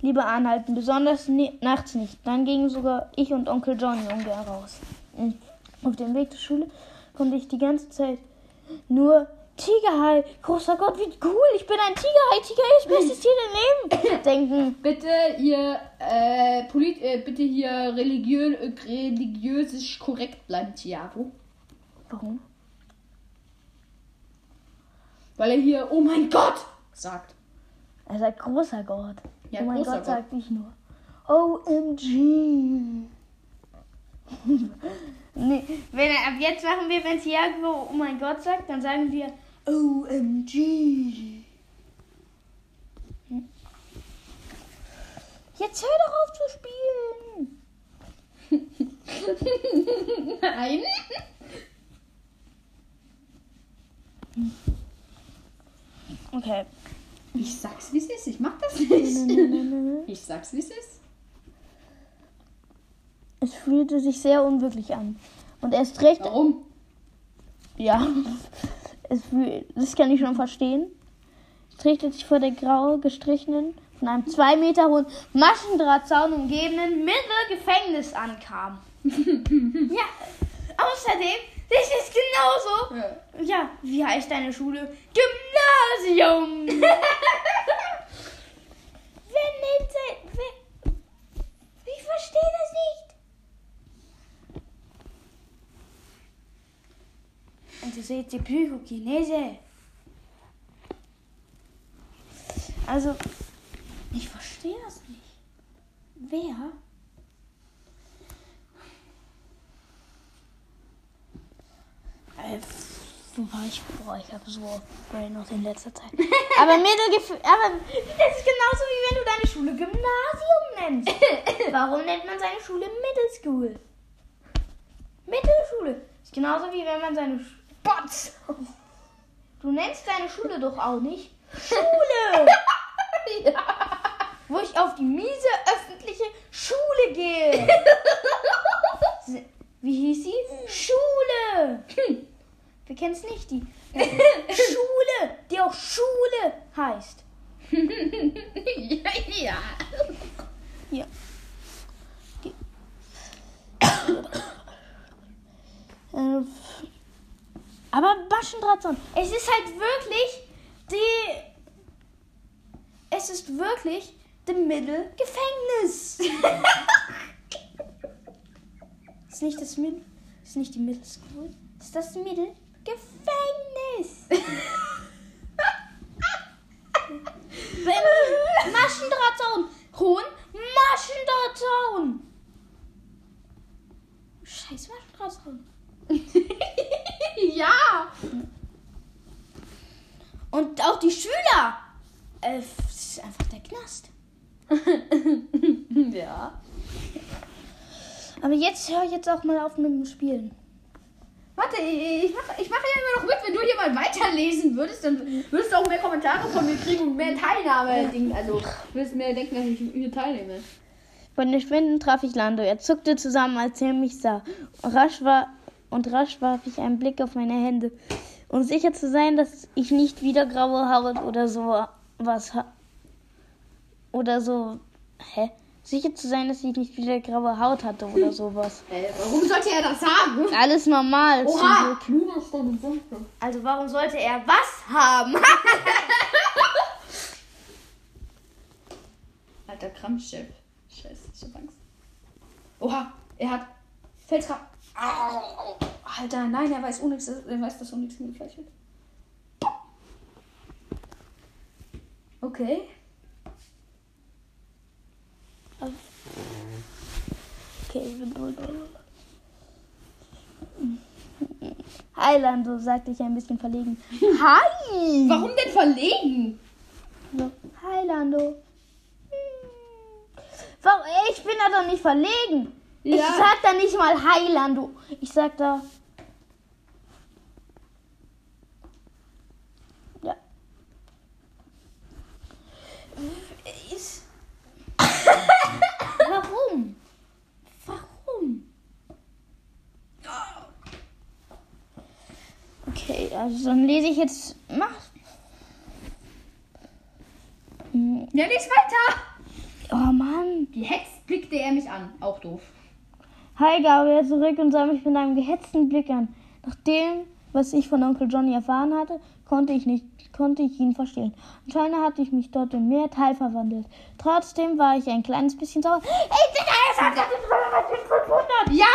Lieber anhalten, besonders nachts nicht. Dann gingen sogar ich und Onkel Johnny ungern raus. Mhm. Auf dem Weg zur Schule konnte ich die ganze Zeit nur Tigerhai, großer Gott, wie cool, ich bin ein Tigerhai, Tigerhai ist bestes Tier im Leben. Denken.
Bitte ihr, äh, polit, äh, bitte hier religiö äh, religiös korrekt bleiben, Tiago.
Warum?
Weil er hier, oh mein Gott, sagt.
Er sagt großer Gott.
Ja,
oh mein
großer
Gott, sagt ich nur. OMG. nee, wenn er, ab jetzt machen wir, wenn Tiago oh mein Gott sagt, dann sagen wir OMG. Hm. Jetzt hör doch auf zu spielen.
Nein.
Okay.
Ich sag's, wie es ist. Ich mach das nicht. Ich sag's, wie es ist.
Es fühlte sich sehr unwirklich an. Und erst recht
Warum?
Ja, es, fühl- das kann ich schon verstehen. Es richtet sich vor der grau gestrichenen, von einem zwei Meter hohen Maschendrahtzaun umgebenen Mittelgefängnis ankam. ja, außerdem, das ist genauso.
Ja.
Ja, wie heißt deine Schule? Gymnasium! wer nennt sein. Wer, ich verstehe das nicht. Und ihr seht die Psychokinese. Also, ich verstehe das nicht. Wer? Äh, Wobei ich, boah, ich habe so Brain noch in letzter Zeit. Aber Mittelgef aber das ist genauso wie wenn du deine Schule Gymnasium nennst. Warum nennt man seine Schule Middle School? Mittelschule. Ist genauso wie wenn man seine Sch. Du nennst deine Schule doch auch nicht Schule. Wo ich auf die miese öffentliche Schule gehe. Wie hieß sie? Schule. Wir kennen es nicht, die Schule, die auch Schule heißt.
ja, ja.
Ja. Die- Äh, Aber Maschendrahtzaun. Es ist halt wirklich die. es ist wirklich the Middle Gefängnis. ist nicht das Middle, ist nicht die Middle School, ist das Middle Gefängnis. Maschendrahtzaun. Hohen Maschendrahtzaun. Scheiß Maschendrahtzaun.
ja.
Und auch die Schüler. Äh, es ist einfach der Knast.
Ja.
Aber jetzt hör ich jetzt auch mal auf mit dem Spielen.
Warte, ich mache ich mach ja immer noch mit. Wenn du hier mal weiterlesen würdest, dann würdest du auch mehr Kommentare von mir kriegen und mehr Teilnahme. Also, würdest mehr denken, dass ich hier teilnehme.
Von den Schwinden traf ich Lando. Er zuckte zusammen, als er mich sah. Und rasch, war, und rasch warf ich einen Blick auf meine Hände. Um sicher zu sein, dass ich nicht wieder graue Haut oder so was ha oder so. Hä? Sicher zu sein, dass ich nicht wieder graue Haut hatte oder sowas.
Äh, warum sollte er das sagen?
Alles normal.
Oha!
Also warum sollte er was haben?
Alter Krampfchef. Scheiße, ich hab Angst. Oha, er hat Felskraft. Au. Alter, nein, er weiß Onyx, er weiß, dass Onyx mir gleich wird. Okay.
Okay. Hi, Lando, sagte ich ein bisschen verlegen. Hi!
Warum denn verlegen?
So, Hi, Lando. Hm. Warum? Ich bin da doch nicht verlegen. Ich
Ja.
sag da nicht mal Hi, Lando. Ich sag da. Ja. Ist. Warum? Warum? Okay, also dann lese ich jetzt. Mach. Hm,
Ja, lies weiter.
Oh Mann.
Gehetzt blickte er mich an. Auch doof.
Hi, gab er zurück und sah mich mit einem gehetzten Blick an. Nach dem, was ich von Onkel Johnny erfahren hatte, konnte ich, nicht, konnte ich ihn verstehen. Anscheinend hatte ich mich dort in mehr Teil verwandelt. Trotzdem war ich ein kleines bisschen sauer. Ich bin einfach 500!
Ja!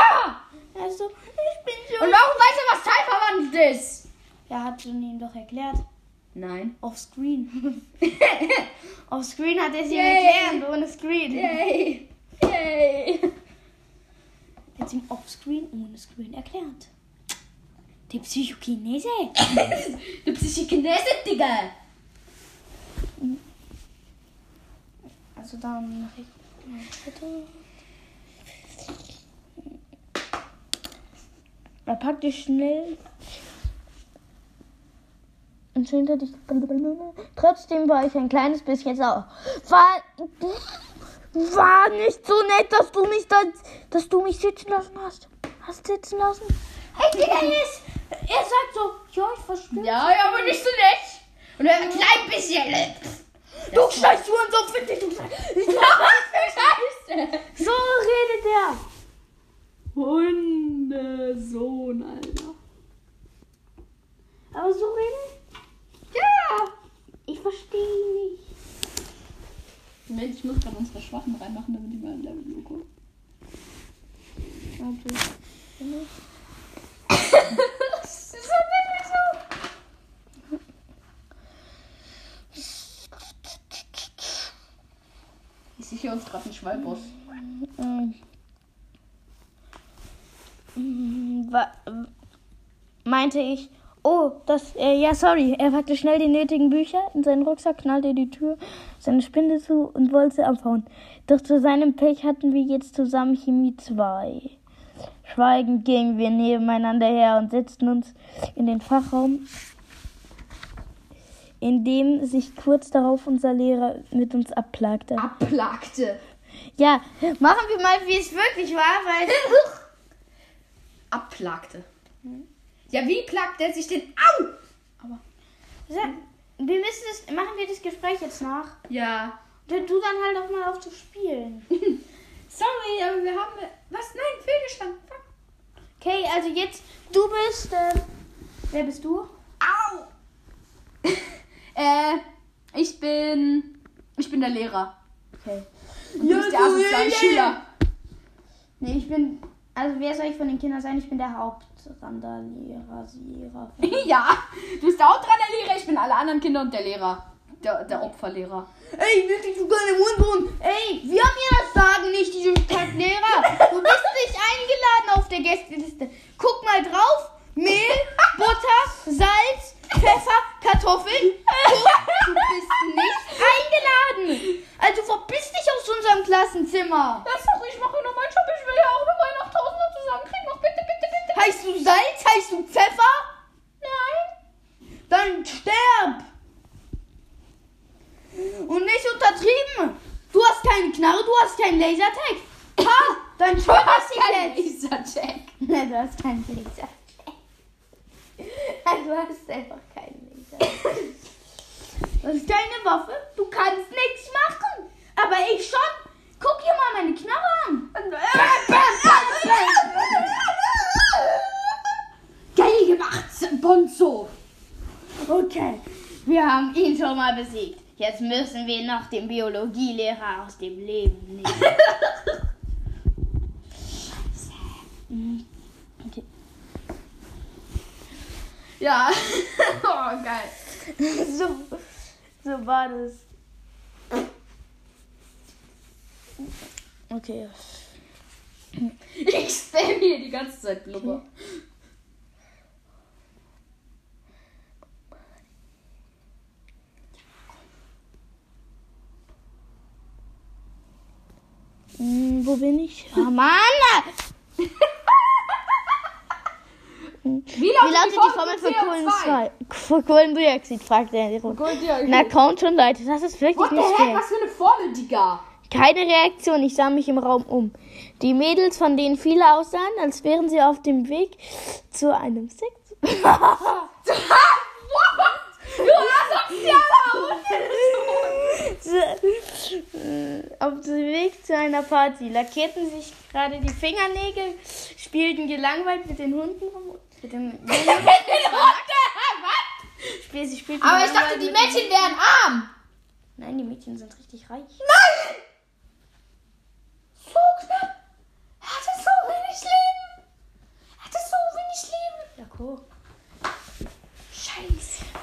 Also, ich bin so...
Und warum weiß er, was teilverwandelt ist?
Er hat Johnny ihm doch erklärt.
Nein.
Offscreen. Offscreen hat er es ihm erklärt, ohne Screen.
Yay. Yay.
Er hat es ihm offscreen, ohne Screen erklärt. Die Psychokinese.
Du Psychokinese, Digga.
Also dann mache ich mal bitte. Er packte schnell und hinter dich. Trotzdem war ich ein kleines bisschen sauer. War, war nicht so nett, dass du mich da, dass du mich sitzen lassen hast. Hast sitzen lassen? Hey, Digga, er er sagt so, ja, ich verstehe.
Ja, ja, aber nicht so nett. Und ein klein bisschen.
Du scheiß Hurensohn, find dich, du scheiß.
Scheiße.
So redet er.
Hundesohn, Alter.
Aber so reden?
Ja.
Ich verstehe nicht.
Moment, ich muss gerade unsere Schwachen reinmachen, damit die mal im Level kommen. Warte. das ist wirklich so. Ich sehe uns gerade einen
wa- meinte ich, oh, das, äh, ja, sorry. Er packte schnell die nötigen Bücher in seinen Rucksack, knallte die Tür, seine Spinde zu und wollte abhauen. Doch zu seinem Pech hatten wir jetzt zusammen Chemie 2. Schweigend gingen wir nebeneinander her und setzten uns in den Fachraum, in dem sich kurz darauf unser Lehrer mit uns abplagte.
Abplagte.
Ja, machen wir mal, wie es wirklich war, weil.
Abplagte. Ja, wie plagt er sich denn? Au! Aber.
Ja, wir müssen das, machen wir das Gespräch jetzt nach.
Ja.
Du du dann halt auch mal auf zu spielen.
Sorry, aber wir haben. Was? Nein, Fehlgestand. Fuck.
Okay, also jetzt, du bist. Äh, wer bist du?
Au! äh, ich bin Ich bin der Lehrer.
Okay.
Und du bist der asoziale Schüler.
Nee, ich bin. Also, wer soll ich von den Kindern sein? Ich bin der Hauptrandalierer, Sierer.
Ja, du bist der Hauptrandalierer, ich bin alle anderen Kinder und der Lehrer. Der, der Opferlehrer.
Ey, wirklich, du kleine Mundbrunn. Ey, wir haben hier das Sagen nicht, diese Stadtlehrer. Du bist nicht eingeladen auf der Gästeliste. Guck mal drauf. Mehl, Butter, Salz, Pfeffer, Kartoffeln. Guck, du bist nicht eingeladen. Also verpiss dich aus unserem Klassenzimmer.
Ja, sorry, ich mache nur meinen Job. Ich will ja auch nur 8000er zusammenkriegen.
Heißt du Salz? Heißt du Pfeffer?
Nein.
Dann sterb. Und nicht untertrieben. Du hast keine Knarre, du hast keinen Lasertag. Ha, dann schwör das
kein
jetzt.
Lasercheck.
Nein, du hast keinen Laser. Nein, du hast einfach keinen Laser. Das ist deine Waffe. Du kannst nichts machen. Aber ich schon. Guck dir mal meine Knarre an.
Geil gemacht, Bonzo.
Okay, wir haben ihn schon mal besiegt. Jetzt müssen wir noch den Biologielehrer aus dem Leben nehmen. Scheiße. Okay.
Ja. oh, geil.
So, so war das. Okay.
Ich spam hier die ganze Zeit Blubber.
Hm, wo bin ich? Ah, Mann!
Wie
Wie lautet die Formel für Kohlendioxid? Für Kohlendioxid, fragt er. Na komm schon, Leute, das ist wirklich
What the
nicht schwer.
Was für eine Formel, Digga?
Keine Reaktion, ich sah mich im Raum um. Die Mädels, von denen viele aussahen, als wären sie auf dem Weg zu einem Sex.
Hund!
Auf dem Weg zu einer Party, lackierten sich gerade die Fingernägel, spielten gelangweilt mit den Hunden rum. Mit den
Was?
Spiel, sie spielten
Aber ich dachte, die Mädchen wären arm.
Nein, die Mädchen sind richtig reich.
Nein! So knapp. Er hatte so wenig Leben. Er hatte so wenig Leben.
Ja, guck.
Scheiße.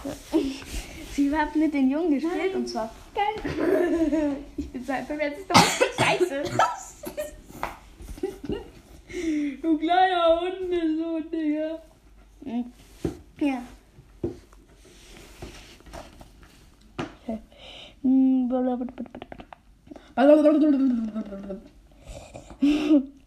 Sie hat mit den Jungen gespielt und zwar geil. Ich bin so jetzt doch scheiße. du kleiner Hundesohn, Digga. Ja. Okay.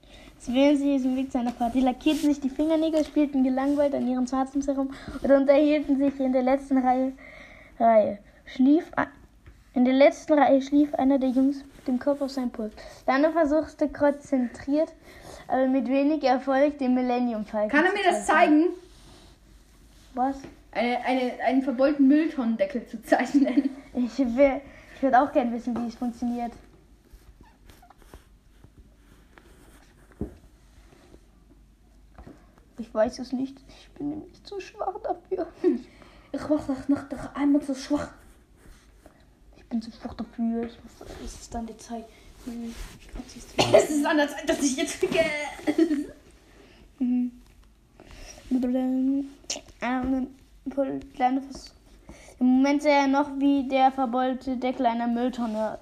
Während sie diesen Weg zu einer Party lackierten sich die Fingernägel, spielten gelangweilt an ihren Smartphones herum und unterhielten sich in der letzten Reihe. Reihe. Schlief in der letzten Reihe schlief einer der Jungs mit dem Kopf auf seinem Pult. Dana versuchte konzentriert, aber mit wenig Erfolg den Millennium Falcon.
Kann er mir das zeigen?
Was?
Eine, eine, einen verbeulten Mülltonnendeckel zu zeichnen.
Ich will, ich würde auch gerne wissen, wie es funktioniert. Ich weiß es nicht. Ich bin nämlich zu schwach dafür.
Ich war noch doch einmal so schwach.
Ich bin zu schwach dafür. Ich muss, es ist dann die Zeit. Hm, ist
Es ist an der Zeit, dass ich jetzt kriege.
Mhm. Im Moment sah er noch wie der verbeulte Deckel einer Mülltonne.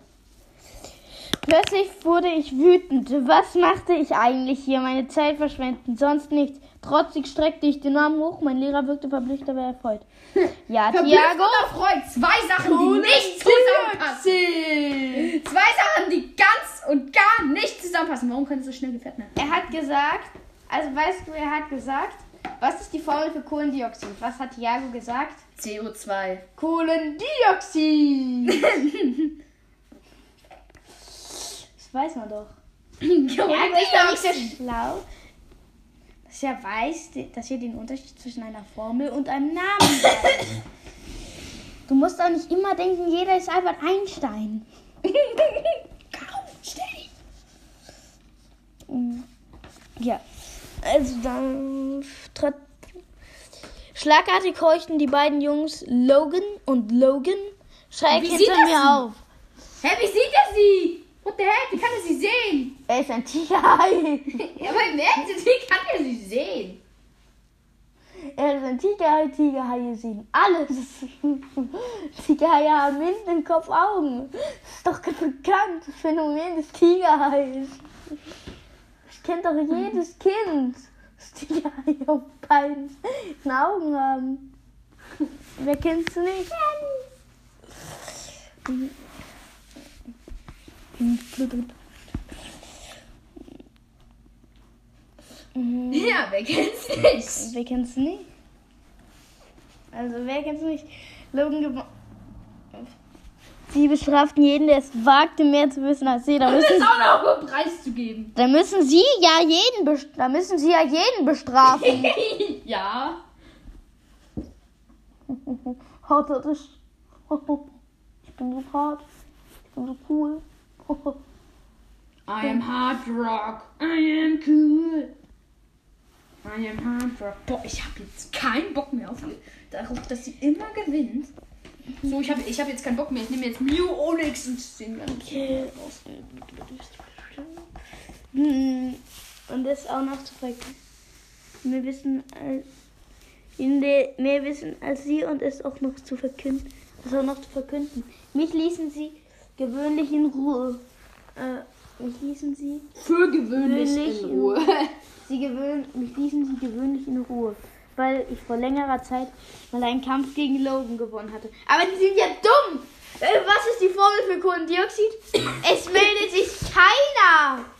Plötzlich wurde ich wütend. Was machte ich eigentlich hier? Meine Zeit verschwenden, sonst nichts. Trotzig streckte ich den Arm hoch. Mein Lehrer wirkte verblüfft, aber erfreut. Ja, Tiago.
erfreut. Zwei Sachen, die nicht zusammenpassen. Zwei Sachen, die ganz und gar nicht zusammenpassen. Warum kann es so schnell gefährdet werden?
Er hat gesagt, also weißt du, er hat gesagt, was ist die Formel für Kohlendioxid? Was hat Tiago gesagt?
CO2.
Kohlendioxid. das weiß man doch. Er ist doch nicht so schlau, dass er weiß, dass er den Unterschied zwischen einer Formel und einem Namen weiß. Du musst auch nicht immer denken, jeder ist Albert Einstein. Mm, Ja, also dann schlagartig horchten die beiden Jungs Logan und Logan schräg hinter mir auf.
Hä, wie sieht er sie? What the heck? Wie kann er sie sehen?
Er ist ein Tigerhai.
Ja, aber im Ernst, wie kann er sie sehen?
Er ist ein Tigerhai. Tigerhaie sehen alles. Tigerhaie haben im Kopf Augen. Das ist doch ein bekanntes Phänomen des Tigerhais. Das kennt doch jedes Kind. Das Tigerhaie auf beiden Augen haben. Wer kennst du nicht?
Ja, wer kennt's nicht?
Wer kennt's nicht? Also, wer kennt's nicht? Logan Sie bestraften jeden, der es wagte, mehr zu wissen als sie. Da
Das
müssen,
ist auch noch einen Preis zu geben.
da müssen sie ja jeden, da müssen sie ja jeden bestrafen.
ja.
Hart hat es. Ich bin so hart. Ich bin so cool.
I am hard rock. I am cool. I am hard rock. Boah, ich habe jetzt keinen Bock mehr auf darauf, dass sie immer gewinnt. So, ich habe ich hab jetzt keinen Bock mehr. Ich nehme jetzt Mew Onyx und den dann
Okay. Hm, Und das auch noch zu vergessen. Wir wissen als mehr wissen als sie und es auch noch zu verkünden. Es auch noch zu verkünden. Mich ließen sie gewöhnlich in Ruhe. Äh, mich ließen sie
für gewöhnlich
Gewöhnlich
in
in-
Ruhe.
Sie gewöhn, mich ließen sie gewöhnlich in Ruhe, weil ich vor längerer Zeit mal einen Kampf gegen Logan gewonnen hatte. Aber die sind ja dumm! Äh, Was ist die Formel für Kohlendioxid? Es meldet sich keiner!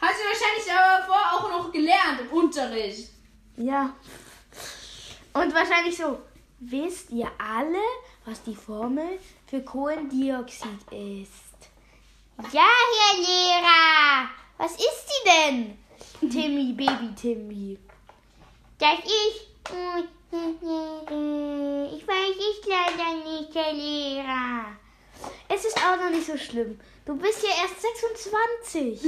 Hast du wahrscheinlich aber vorher auch noch gelernt im Unterricht.
Ja. Und wahrscheinlich so. Wisst ihr alle, was die Formel für Kohlendioxid ist? Ja, Herr Lehrer! Was ist die denn? Timmy, Baby Timmy. Das ist. Ich weiß es leider nicht, Herr Lehrer. Es ist auch noch nicht so schlimm. Du bist ja erst 26.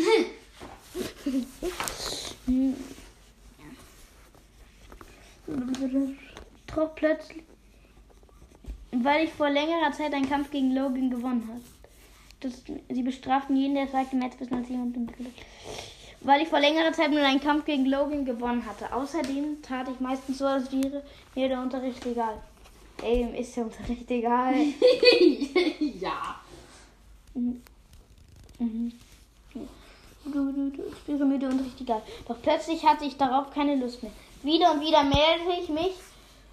Doch plötzlich. Weil ich vor längerer Zeit einen Kampf gegen Logan gewonnen habe. Das, sie bestraften jeden, der es sagte, Metz bis 90 und Weil ich vor längerer Zeit nur einen Kampf gegen Logan gewonnen hatte. Außerdem tat ich meistens so, als wäre mir der Unterricht egal. Ey, ist der Unterricht egal.
ja.
Mhm. Du, du, du, es wäre mir der Unterricht egal. Doch plötzlich hatte ich darauf keine Lust mehr. Wieder und wieder meldete ich mich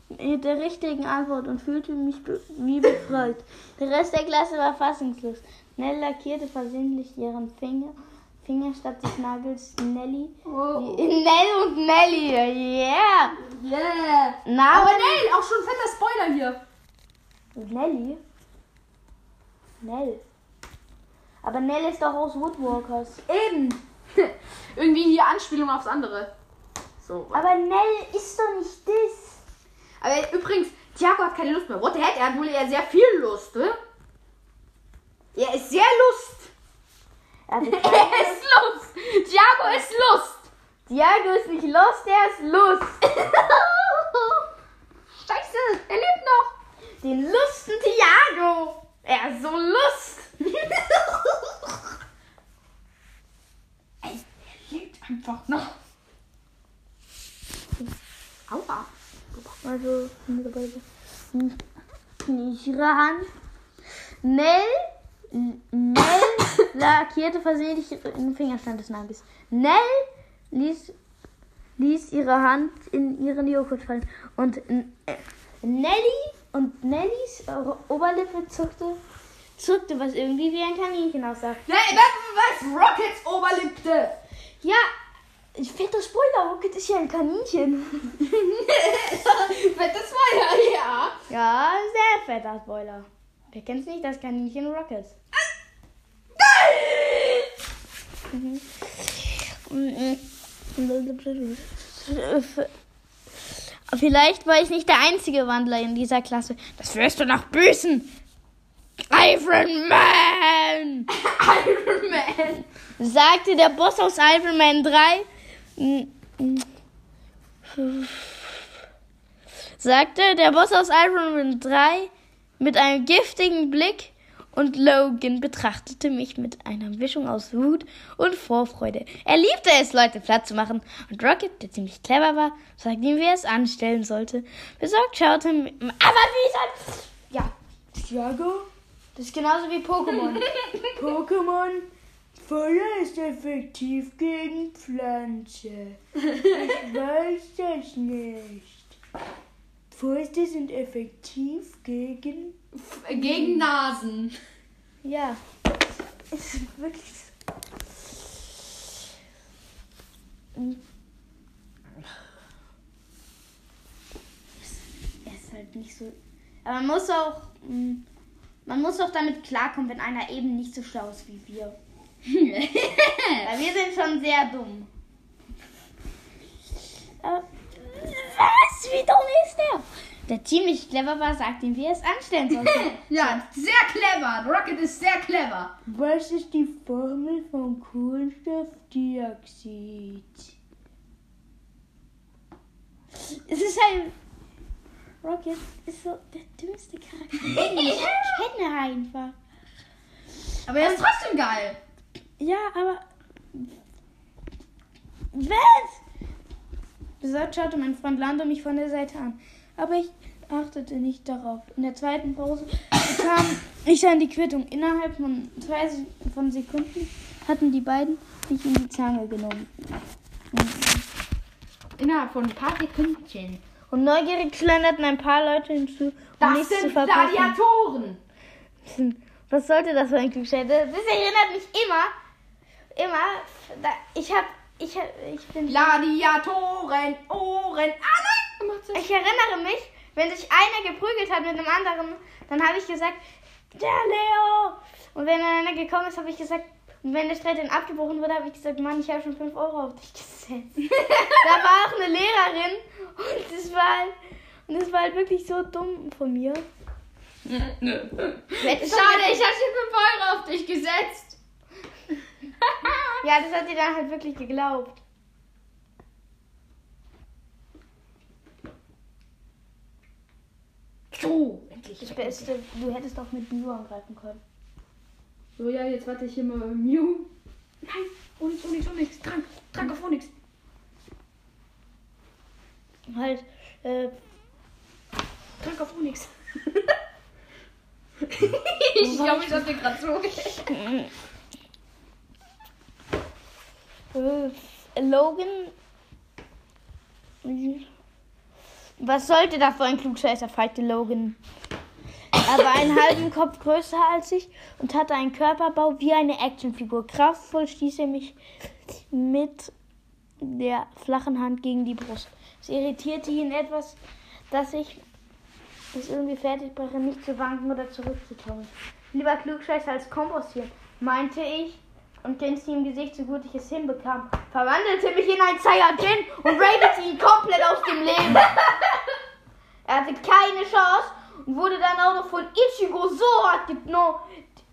mit der richtigen Antwort und fühlte mich wie befreit. Der Rest der Klasse war fassungslos. Nell lackierte versehentlich ihren Finger, Finger statt des Nagels Nelly.
Oh.
Nell und Nelly, yeah!
Yeah.
Na,
Aber nein, auch schon fetter Spoiler hier.
Nelly? Nell. Aber Nell ist doch aus Woodwalkers.
Eben. Irgendwie hier Anspielung aufs andere. So.
Aber Nell ist doch nicht das.
Aber übrigens, Thiago hat keine Lust mehr. What the heck? Er hat wohl eher sehr viel Lust, ne? Er ist sehr Lust.
Er
Er ist Lust. Thiago ist Lust.
Diago ist nicht Lust, er ist Lust.
Scheiße, er lebt noch.
Den Lusten Tiago. Er ist so Lust.
Ey, er lebt einfach noch. Aua.
Also, nicht ihre Hand. Nell, Nell lackierte versehentlich den Fingerstand des Nagels. Nell ließ, ließ ihre Hand in ihren Joghurt fallen. Und äh, Nelly und Nellys Oberlippe zuckte, zuckte, was irgendwie wie ein Kaninchen aussah.
Ne, was, was? Rockets Oberlippe.
Ja, fetter Spoiler, Rocket ist ja ein Kaninchen.
Fettes Feuer, ja.
Ja, sehr fetter Spoiler. Wer kennt's nicht, das Kaninchen Rocket. Vielleicht war ich nicht der einzige Wandler in dieser Klasse. Das wirst du noch büßen. Iron Man!
Iron Man.
sagte der Boss aus Iron Man 3. Sagte der Boss aus Iron Man 3 mit einem giftigen Blick und Logan betrachtete mich mit einer Mischung aus Wut und Vorfreude. Er liebte es, Leute platt zu machen, und Rocket, der ziemlich clever war, sagte ihm, wie er es anstellen sollte. Besorgt schaute er aber wie soll... Ja, Tiago, das ist genauso wie Pokémon. Pokémon, Feuer ist effektiv gegen Pflanze. Ich weiß das nicht. Fäuste sind effektiv gegen
F- Gegen Nasen.
ja, es ist wirklich so. Es ist halt nicht so. Aber man muss auch. mm, Man muss auch damit klarkommen, wenn einer eben nicht so schlau ist wie wir. Weil wir sind schon sehr dumm. Aber was? Wie dumm ist der? Der ziemlich clever war, sagt ihm, wie er es anstellen sollte.
Ja, sehr clever. Rocket ist sehr clever.
Was ist die Formel von Kohlenstoffdioxid? Es ist halt. Rocket ist so der dümmste Charakter. Ich kenne einfach.
Aber er ist trotzdem geil.
Ja, aber. Was? Besorgt schaute mein Freund Lando mich von der Seite an. Aber ich achtete nicht darauf. In der zweiten Pause bekam ich dann die Quittung. Innerhalb von zwei von Sekunden hatten die beiden mich in die Zange genommen.
Innerhalb von ein paar Sekündchen.
Und neugierig schlenderten ein paar Leute hinzu, um
Das
nichts zu
sind
verpassen.
Gladiatoren.
Was sollte das für ein Klugscheißer? Das erinnert mich immer, immer, da, ich hab, ich hab, ich bin,
Gladiatoren, Ohren, alle.
Ich erinnere mich, wenn sich einer geprügelt hat mit einem anderen, dann habe ich gesagt, der Leo. Und wenn einer gekommen ist, habe ich gesagt, und wenn der Streit dann abgebrochen wurde, habe ich gesagt, Mann, ich habe schon 5 Euro auf dich gesetzt. da war auch eine Lehrerin und das war, halt- und das war halt wirklich so dumm von mir.
Schade, ich hatte 5 Euro auf dich gesetzt.
Ja, das hat sie dann halt wirklich geglaubt.
So, endlich.
Das Beste, du hättest auch mit Mew angreifen können.
So, ja, jetzt warte ich hier mal Mew. Nein, Onyx, Onyx, Onyx. Trank, Trank auf Onyx.
Halt, äh,
Trank auf Onyx. ich glaube, ich hab dir gerade so
Logan. Was sollte da für ein Klugscheißer, fragte Logan. Er war einen halben Kopf größer als ich und hatte einen Körperbau wie eine Actionfigur. Kraftvoll stieß er mich mit der flachen Hand gegen die Brust. Es irritierte ihn etwas, dass ich es irgendwie fertig brachte, nicht zu wanken oder zurückzukommen. Lieber Klugscheißer als kompostieren, meinte ich und grinste ihm im Gesicht, so gut ich es hinbekam. Verwandelte mich in ein Saiyajin und raidete ihn komplett aus dem Leben. Er hatte keine Chance und wurde dann auch noch von Ichigo so hart genommen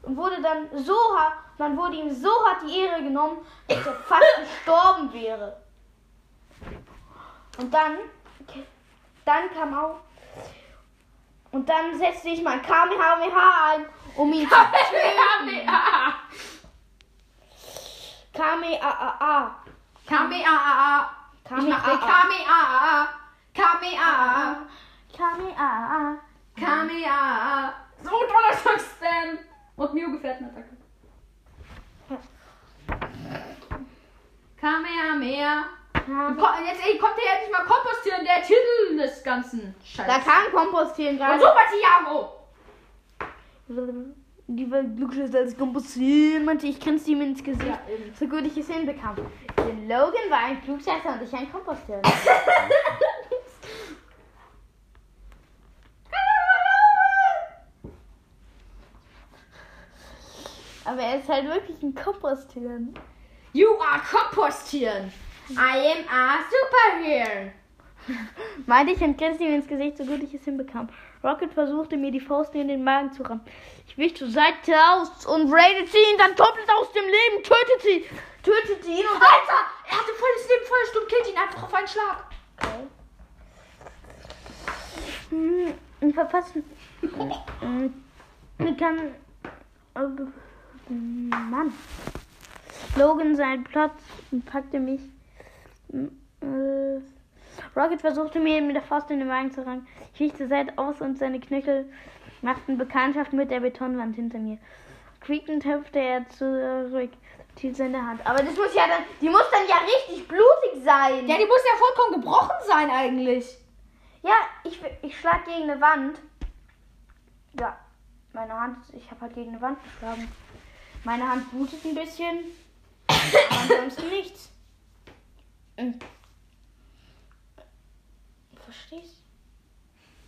und wurde dann so hart, dann wurde ihm so hart die Ehre genommen, dass er fast gestorben wäre. Und dann, dann kam auch, und dann setzte ich mein Kamehameha ein, um ihn zu töten. Kamehameha.
Kamehameha. Kamehameha. Kamehameha.
Kamehameha.
Kamehameha. So Donnerstag-Spam. Und Mew Gefährtenattacke. Kamehameha. Ko- Jetzt ey, kommt der endlich mal kompostieren, der Titel des ganzen
Da
Scheißes.
kam Kompostieren
Und
gerade.
Super Tiago.
Lieber Glückschüsse als Kompostieren, meinte ich, grinste ihm ins Gesicht.
Ja.
So gut ich es hinbekam. Denn Logan war ein Klugscheißer und ich ein Kompostieren. Aber er ist halt wirklich ein Kompostieren.
You are kompostieren. I am a superhero.
Meinte ich und grinste ihm ins Gesicht, so gut ich es hinbekam. Rocket versuchte mir die Faust in den Magen zu rammen. Ich wich zur Seite aus und raidete ihn dann komplett aus dem Leben, tötete ihn, tötete ihn und
Alter, er hatte volles Leben, volles Sturm, killt ihn einfach auf einen Schlag.
Hm, und verpasste. Hm, Bekam, Mann. Logan seinen Platz und packte mich. Äh, Rocket versuchte mir mit der Faust in den Wagen zu rangen. Ich wichte Seite aus und seine Knöchel machten Bekanntschaft mit der Betonwand hinter mir. Quiekend hüpfte er zurück, hielt seine Hand. Aber das muss ja dann, die muss dann ja richtig blutig sein.
Ja, die muss ja vollkommen gebrochen sein eigentlich.
Ja, ich, ich schlag gegen eine Wand. Ja, meine Hand, ich habe halt gegen eine Wand geschlagen. Meine Hand blutet ein bisschen, aber ansonsten nichts. Hm. Verstehst?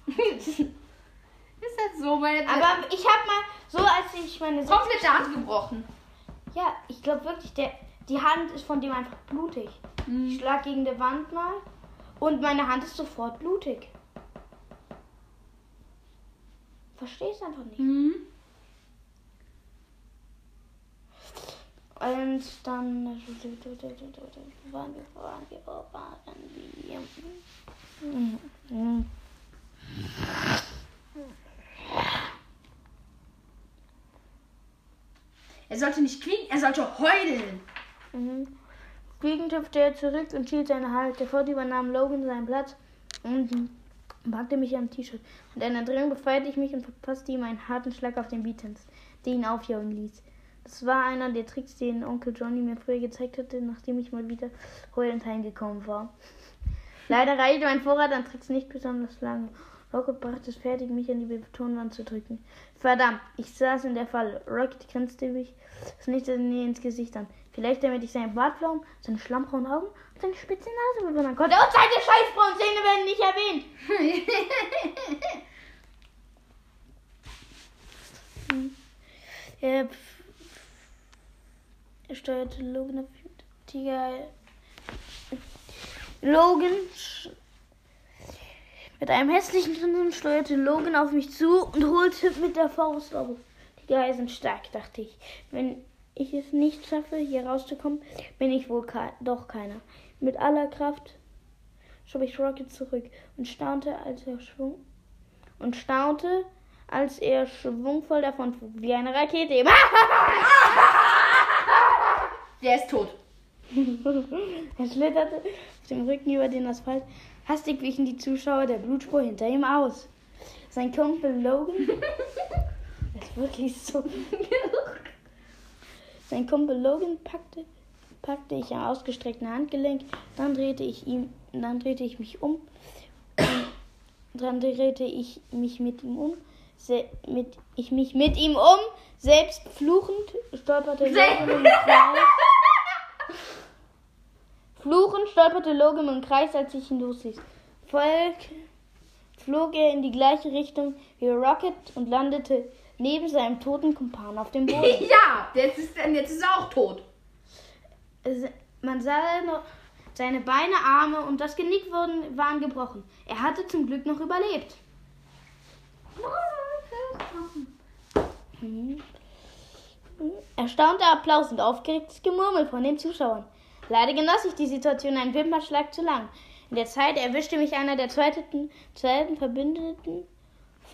Ist halt so, meine
Aber ich habe mal, so als ich meine
komplette Hand gebrochen.
Ja, ich glaube wirklich, der, die Hand ist von dem einfach blutig. Ich schlag gegen die Wand mal und meine Hand ist sofort blutig. Verstehst einfach nicht.
Mhm.
Und dann waren wir, waren wir, waren wir. Mhm.
Er sollte nicht quieken, er sollte heulen.
Mhm. Quiekend hüpfte er zurück und hielt seine Hand. Sofort übernahm Logan seinen Platz und packte mich am T-Shirt. Mit einer Drehung befreite ich mich und verpasste ihm einen harten Schlag auf den Bizeps, der ihn aufjaulen ließ. Das war einer der Tricks, den Onkel Johnny mir früher gezeigt hatte, nachdem ich mal wieder heulend heimgekommen war. Leider reichte mein Vorrat an Tricks nicht besonders lange. Rocket brachte es fertig, mich an die Betonwand zu drücken. Verdammt, ich saß in der Falle. Rocket grinste mich das nächste Nähe ins Gesicht an. Vielleicht damit ich seinen Bartflaum, seine schlammbraunen Augen und seine spitze Nase bewundern konnte. Und seine scheißbraunen Zähne werden nicht erwähnt. Er, er steuerte Logan auf Tiger. Logan mit einem hässlichen Grinsen steuerte Logan auf mich zu und holte mit der Faust auf. Die Geier sind stark, dachte ich. Wenn ich es nicht schaffe, hier rauszukommen, bin ich wohl kei- doch keiner. Mit aller Kraft schob ich Rocket zurück und staunte, als er schwung und staunte, als er schwungvoll davonflog, wie eine Rakete. Eben.
Der ist tot.
er schlitterte auf dem Rücken über den Asphalt. Hastig wichen die Zuschauer der Blutspur hinter ihm aus. Sein Kumpel Logan. das ist wirklich so. Sein Kumpel Logan packte, packte ich am ausgestreckten Handgelenk. Dann drehte ich ihm, dann drehte ich mich um. Dann drehte ich mich mit ihm um. Se mit, ich mich mit ihm um. Selbst fluchend stolperte Logan im Kreis. Fluchend stolperte Logan im Kreis, als ich ihn losließ. Volk flog er in die gleiche Richtung wie Rocket und landete neben seinem toten Kumpan auf dem Boden.
ja, jetzt ist, jetzt ist er auch tot.
Es- Man sah noch seine Beine, Arme und das Genick wurden, waren gebrochen. Er hatte zum Glück noch überlebt. Mhm. Erstaunter Applaus und aufgeregtes Gemurmel von den Zuschauern. Leider genoss ich die Situation einen Wimpernschlag zu lang. In der Zeit erwischte mich einer der zweiten, zweiten Verbündeten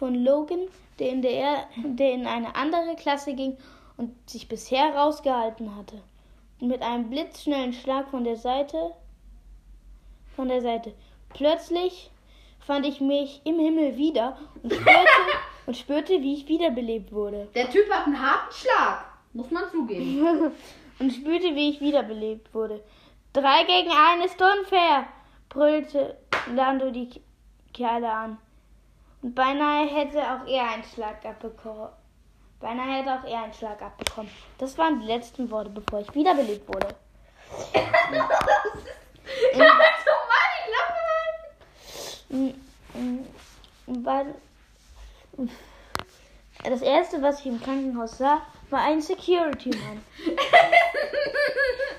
von Logan, der in, der, der in eine andere Klasse ging und sich bisher rausgehalten hatte. Mit einem blitzschnellen Schlag von der Seite, von der Seite. Plötzlich fand ich mich im Himmel wieder und spürte, und spürte wie ich wiederbelebt wurde.
Der Typ hat einen harten Schlag. Muss man zugeben.
und spürte, wie ich wiederbelebt wurde. Drei gegen einen ist unfair, brüllte Lando die Kerle an. Und beinahe hätte auch er einen Schlag abbekommen. Beinahe hätte auch er einen Schlag abbekommen. Das waren die letzten Worte, bevor ich wiederbelebt wurde.
Lache
Mm, mm, weil- Das erste, was ich im Krankenhaus sah, war ein Security-Mann.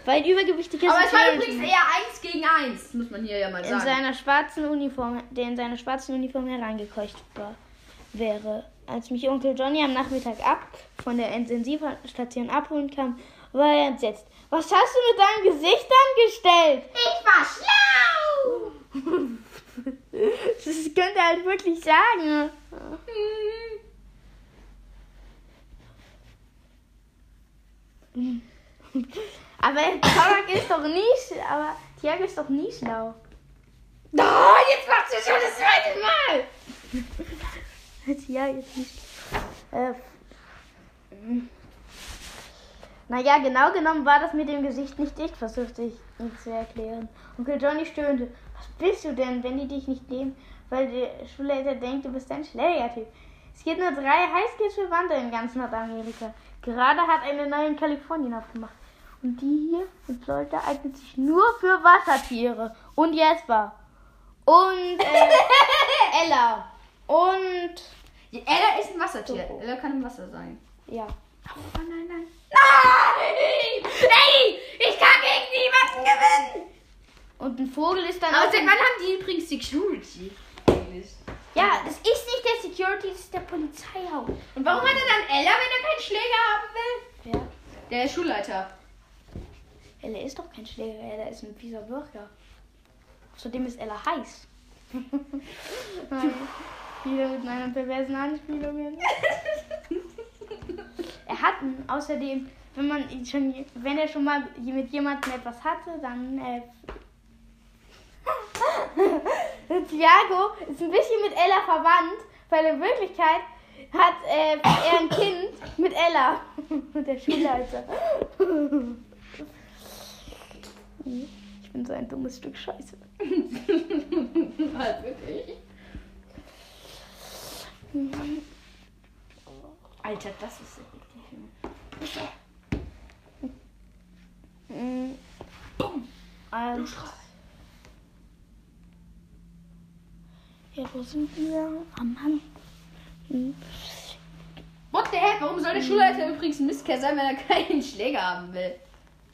War ein übergewichtiger
Aber es war übrigens eher eins gegen eins, muss man hier ja mal
in
sagen.
seiner schwarzen Uniform, der in seiner schwarzen Uniform hereingekeucht war, wäre. Als mich Onkel Johnny am Nachmittag ab von der Intensivstation abholen kam, war er entsetzt. Was hast du mit deinem Gesicht angestellt?
Ich war schlau!
Das könnte er halt wirklich sagen. Aber Korak ist doch nie, aber Tiago ist doch nie schlau.
Oh, jetzt macht sie schon das zweite Mal.
Ja, jetzt nicht. Äh, naja, genau genommen war das mit dem Gesicht nicht dicht, versuchte ich ihm zu erklären. Onkel Johnny stöhnte. Was bist du denn, wenn die dich nicht nehmen, weil der Schulleiter denkt, du bist ein Schlägertyp? Es gibt nur drei Highschool-Verwandte in ganz Nordamerika. Gerade hat eine neue in Kalifornien aufgemacht. Und die hier in Florida eignet sich nur für Wassertiere. Und Jesper. Und äh, Ella. Und
Ella ist ein Wassertier. Ella kann im Wasser sein.
ja.
Oh nein, nein. Nein! Ey, ich kann gegen niemanden gewinnen.
Und ein Vogel ist dann
Aber seit wann haben die übrigens Security? Eigentlich.
Ja, das ist nicht der Security, das ist der Polizeihaus.
Und warum hat er dann Ella, wenn er keinen Schläger haben will?
Ja.
Der Schulleiter.
Ella ist doch kein Schläger, Ella ist ein fieser Bürger. Zudem ist Ella heiß. Wieder mit meiner perversen Anspielungen. er hat ihn außerdem, wenn man schon, wenn er schon mal mit jemandem etwas hatte, dann äh, Thiago ist ein bisschen mit Ella verwandt, weil in Wirklichkeit hat äh, er ein Kind mit Ella, der Schulleiter. Ich bin so ein dummes Stück Scheiße.
halt wirklich. Alter, das ist richtig.
Mhm. Also, ja, wo sind wir? Am Mann. Mhm.
What the heck? Warum soll der Schulleiter übrigens ein Mistkerl sein, wenn er keinen Schläger haben will?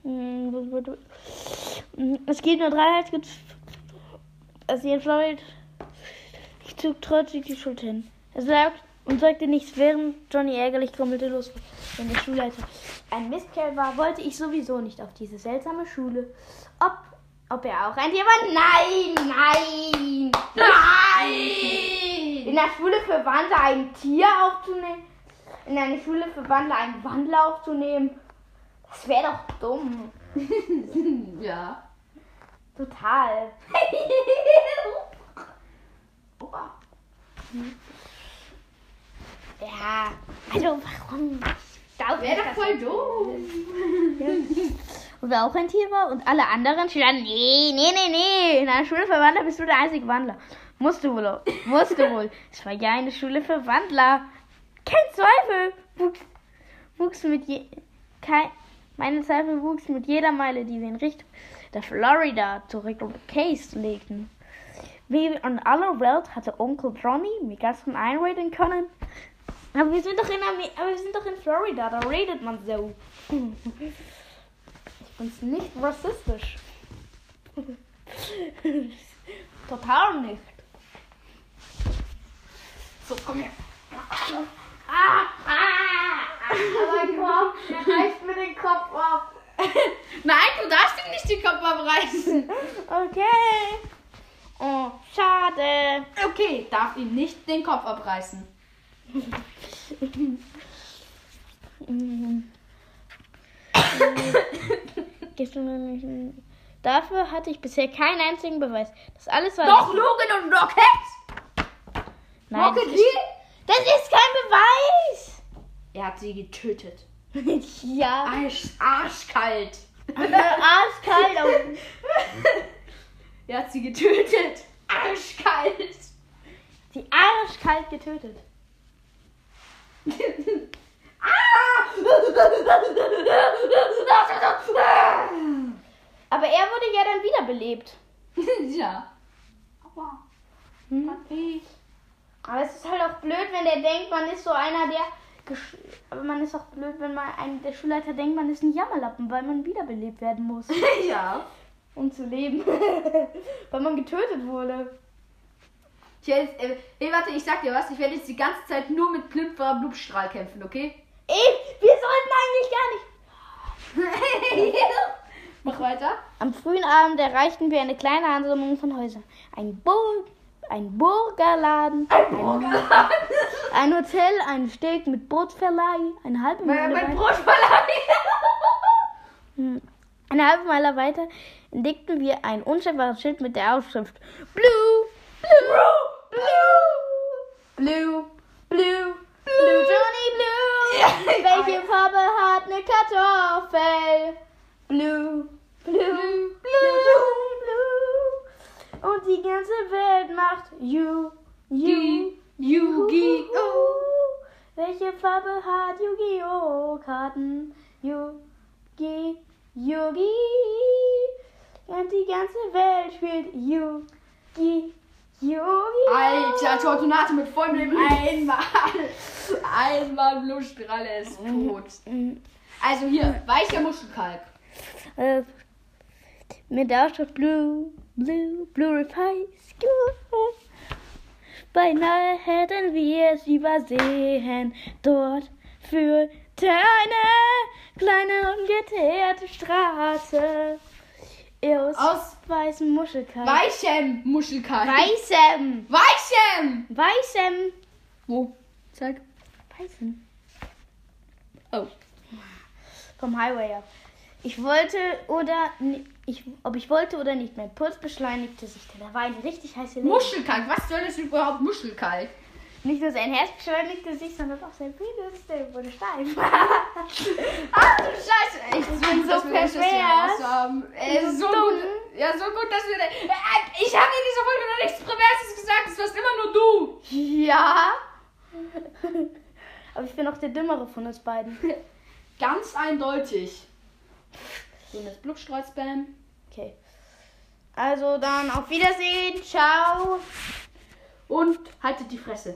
Wo- Mhm, Es gibt nur drei Heizgits. Also in Florida. Ich zog trotzig die Schuld hin. Er sagt und sagte nichts, während Johnny ärgerlich grummelte los. Wenn der Schulleiter ein Mistkerl war, wollte ich sowieso nicht auf diese seltsame Schule. Ob, ob er auch ein Tier war? Nein, nein.
Nein!
In der Schule für Wandler ein Tier aufzunehmen. In einer Schule für Wandler einen Wandler aufzunehmen. Das wäre doch dumm.
ja.
Total. Ja, also warum?
Wäre doch voll doof.
Und wer auch ein Tier war und alle anderen standen, nee, nee, nee, nee, in einer Schule für Wandler bist du der einzige Wandler. Musst du wohl, musst du wohl. Es war ja eine Schule für Wandler. Kein Zweifel. Wuchs, wuchs mit je, kein, meine Zweifel wuchs mit jeder Meile, die wir in Richtung der Florida zurück um Case legten. Wie in aller Welt hatte Onkel Johnny mir gestern einreden können. Aber wir sind doch in Amer aber wir sind doch in Florida, da redet man so. Bin's nicht rassistisch. Total nicht.
So, komm her.
Ah, ah, ah, mein Kopf, der reißt mir den Kopf ab.
Nein, du darfst ihm nicht den Kopf abreißen.
Okay. Oh, schade.
Okay, darf ihm nicht den Kopf abreißen.
Einen- Dafür hatte ich bisher keinen einzigen Beweis. Das alles war.
Doch, Logan und Rocket!
Nein,
Rocket
das, ist, das ist kein Beweis.
Er hat sie getötet.
ja.
Arsch, arschkalt.
Arschkalt. auf-
Er hat sie getötet. Arschkalt.
Die arschkalt getötet. Aber er wurde ja dann wiederbelebt.
ja. Aua.
Hm? Aber es ist halt auch blöd, wenn der denkt, man ist so einer, der. gesch- Aber man ist auch blöd, wenn man ein, der Schulleiter denkt, man ist ein Jammerlappen, weil man wiederbelebt werden muss,
ja.
um zu leben. weil man getötet wurde.
Ich werde jetzt, äh, ey, warte, ich sag dir was. Ich werde jetzt die ganze Zeit nur mit Plimper Blutstrahl kämpfen, okay?
Ey, wir sollten eigentlich gar nicht.
Mach weiter.
Am frühen Abend erreichten wir eine kleine Ansammlung von Häusern. Ein, Bur ein Burgerladen, ein, ein Hotel, ein Steg mit Bootsverleih, eine halbe
Mein,
Mühle
mein
weit-
Brotverleih.
Hm. Eine halbe Meile weiter entdeckten wir ein unscheinbares Schild mit der Aufschrift Blue, Blue, Blue, Blue, Blue, Blue, Johnny Blue. Welche Farbe hat eine Kartoffel? Blue, Blue, Blue, Blue. Und die ganze Welt macht You, You,
Yu-Gi-Oh!
Welche Farbe hat Yu-Gi-Oh! Karten? Yu-Gi, Yu-Gi. Und die ganze Welt spielt Yu-Gi, Yu-Gi.
Alter, Tortonate mit vollem Leben. Einmal. Einmal Blutstrahle ist tot. Also hier, weicher Muschelkalk.
Äh, mit der Aufschrift Blue, Blue, Blue School. Beinahe hätten wir es übersehen. Dort führte eine kleine ungeteerte Straße aus,
Aus
weißem Muschelkalk.
weichem Muschelkalk.
Weißem.
Weichem!
Weißem.
Wo? Zeig.
Weißem.
Oh.
Vom Highway ab. Ich wollte oder ich, ob ich wollte oder nicht, mein Puls beschleunigte sich, denn da war eine richtig heiße Luft.
Muschelkalk. Was soll das überhaupt Muschelkalk?
Nicht nur sein Herz beschleunigte sich, sondern auch sein Penis, der wurde steif.
Ach du Scheiße. Echt so
bin so
das
pervers.
Äh,
So
so gut. Ja, so gut, dass wir... Äh, ich habe in dieser Folge noch nichts Perverses gesagt. Es warst immer nur du.
ja. Aber ich bin auch der Dümmere von uns beiden.
Ganz eindeutig. Jetzt Blutstrahl-Spam.
Okay. Also dann auf Wiedersehen. Ciao.
Und haltet die Fresse.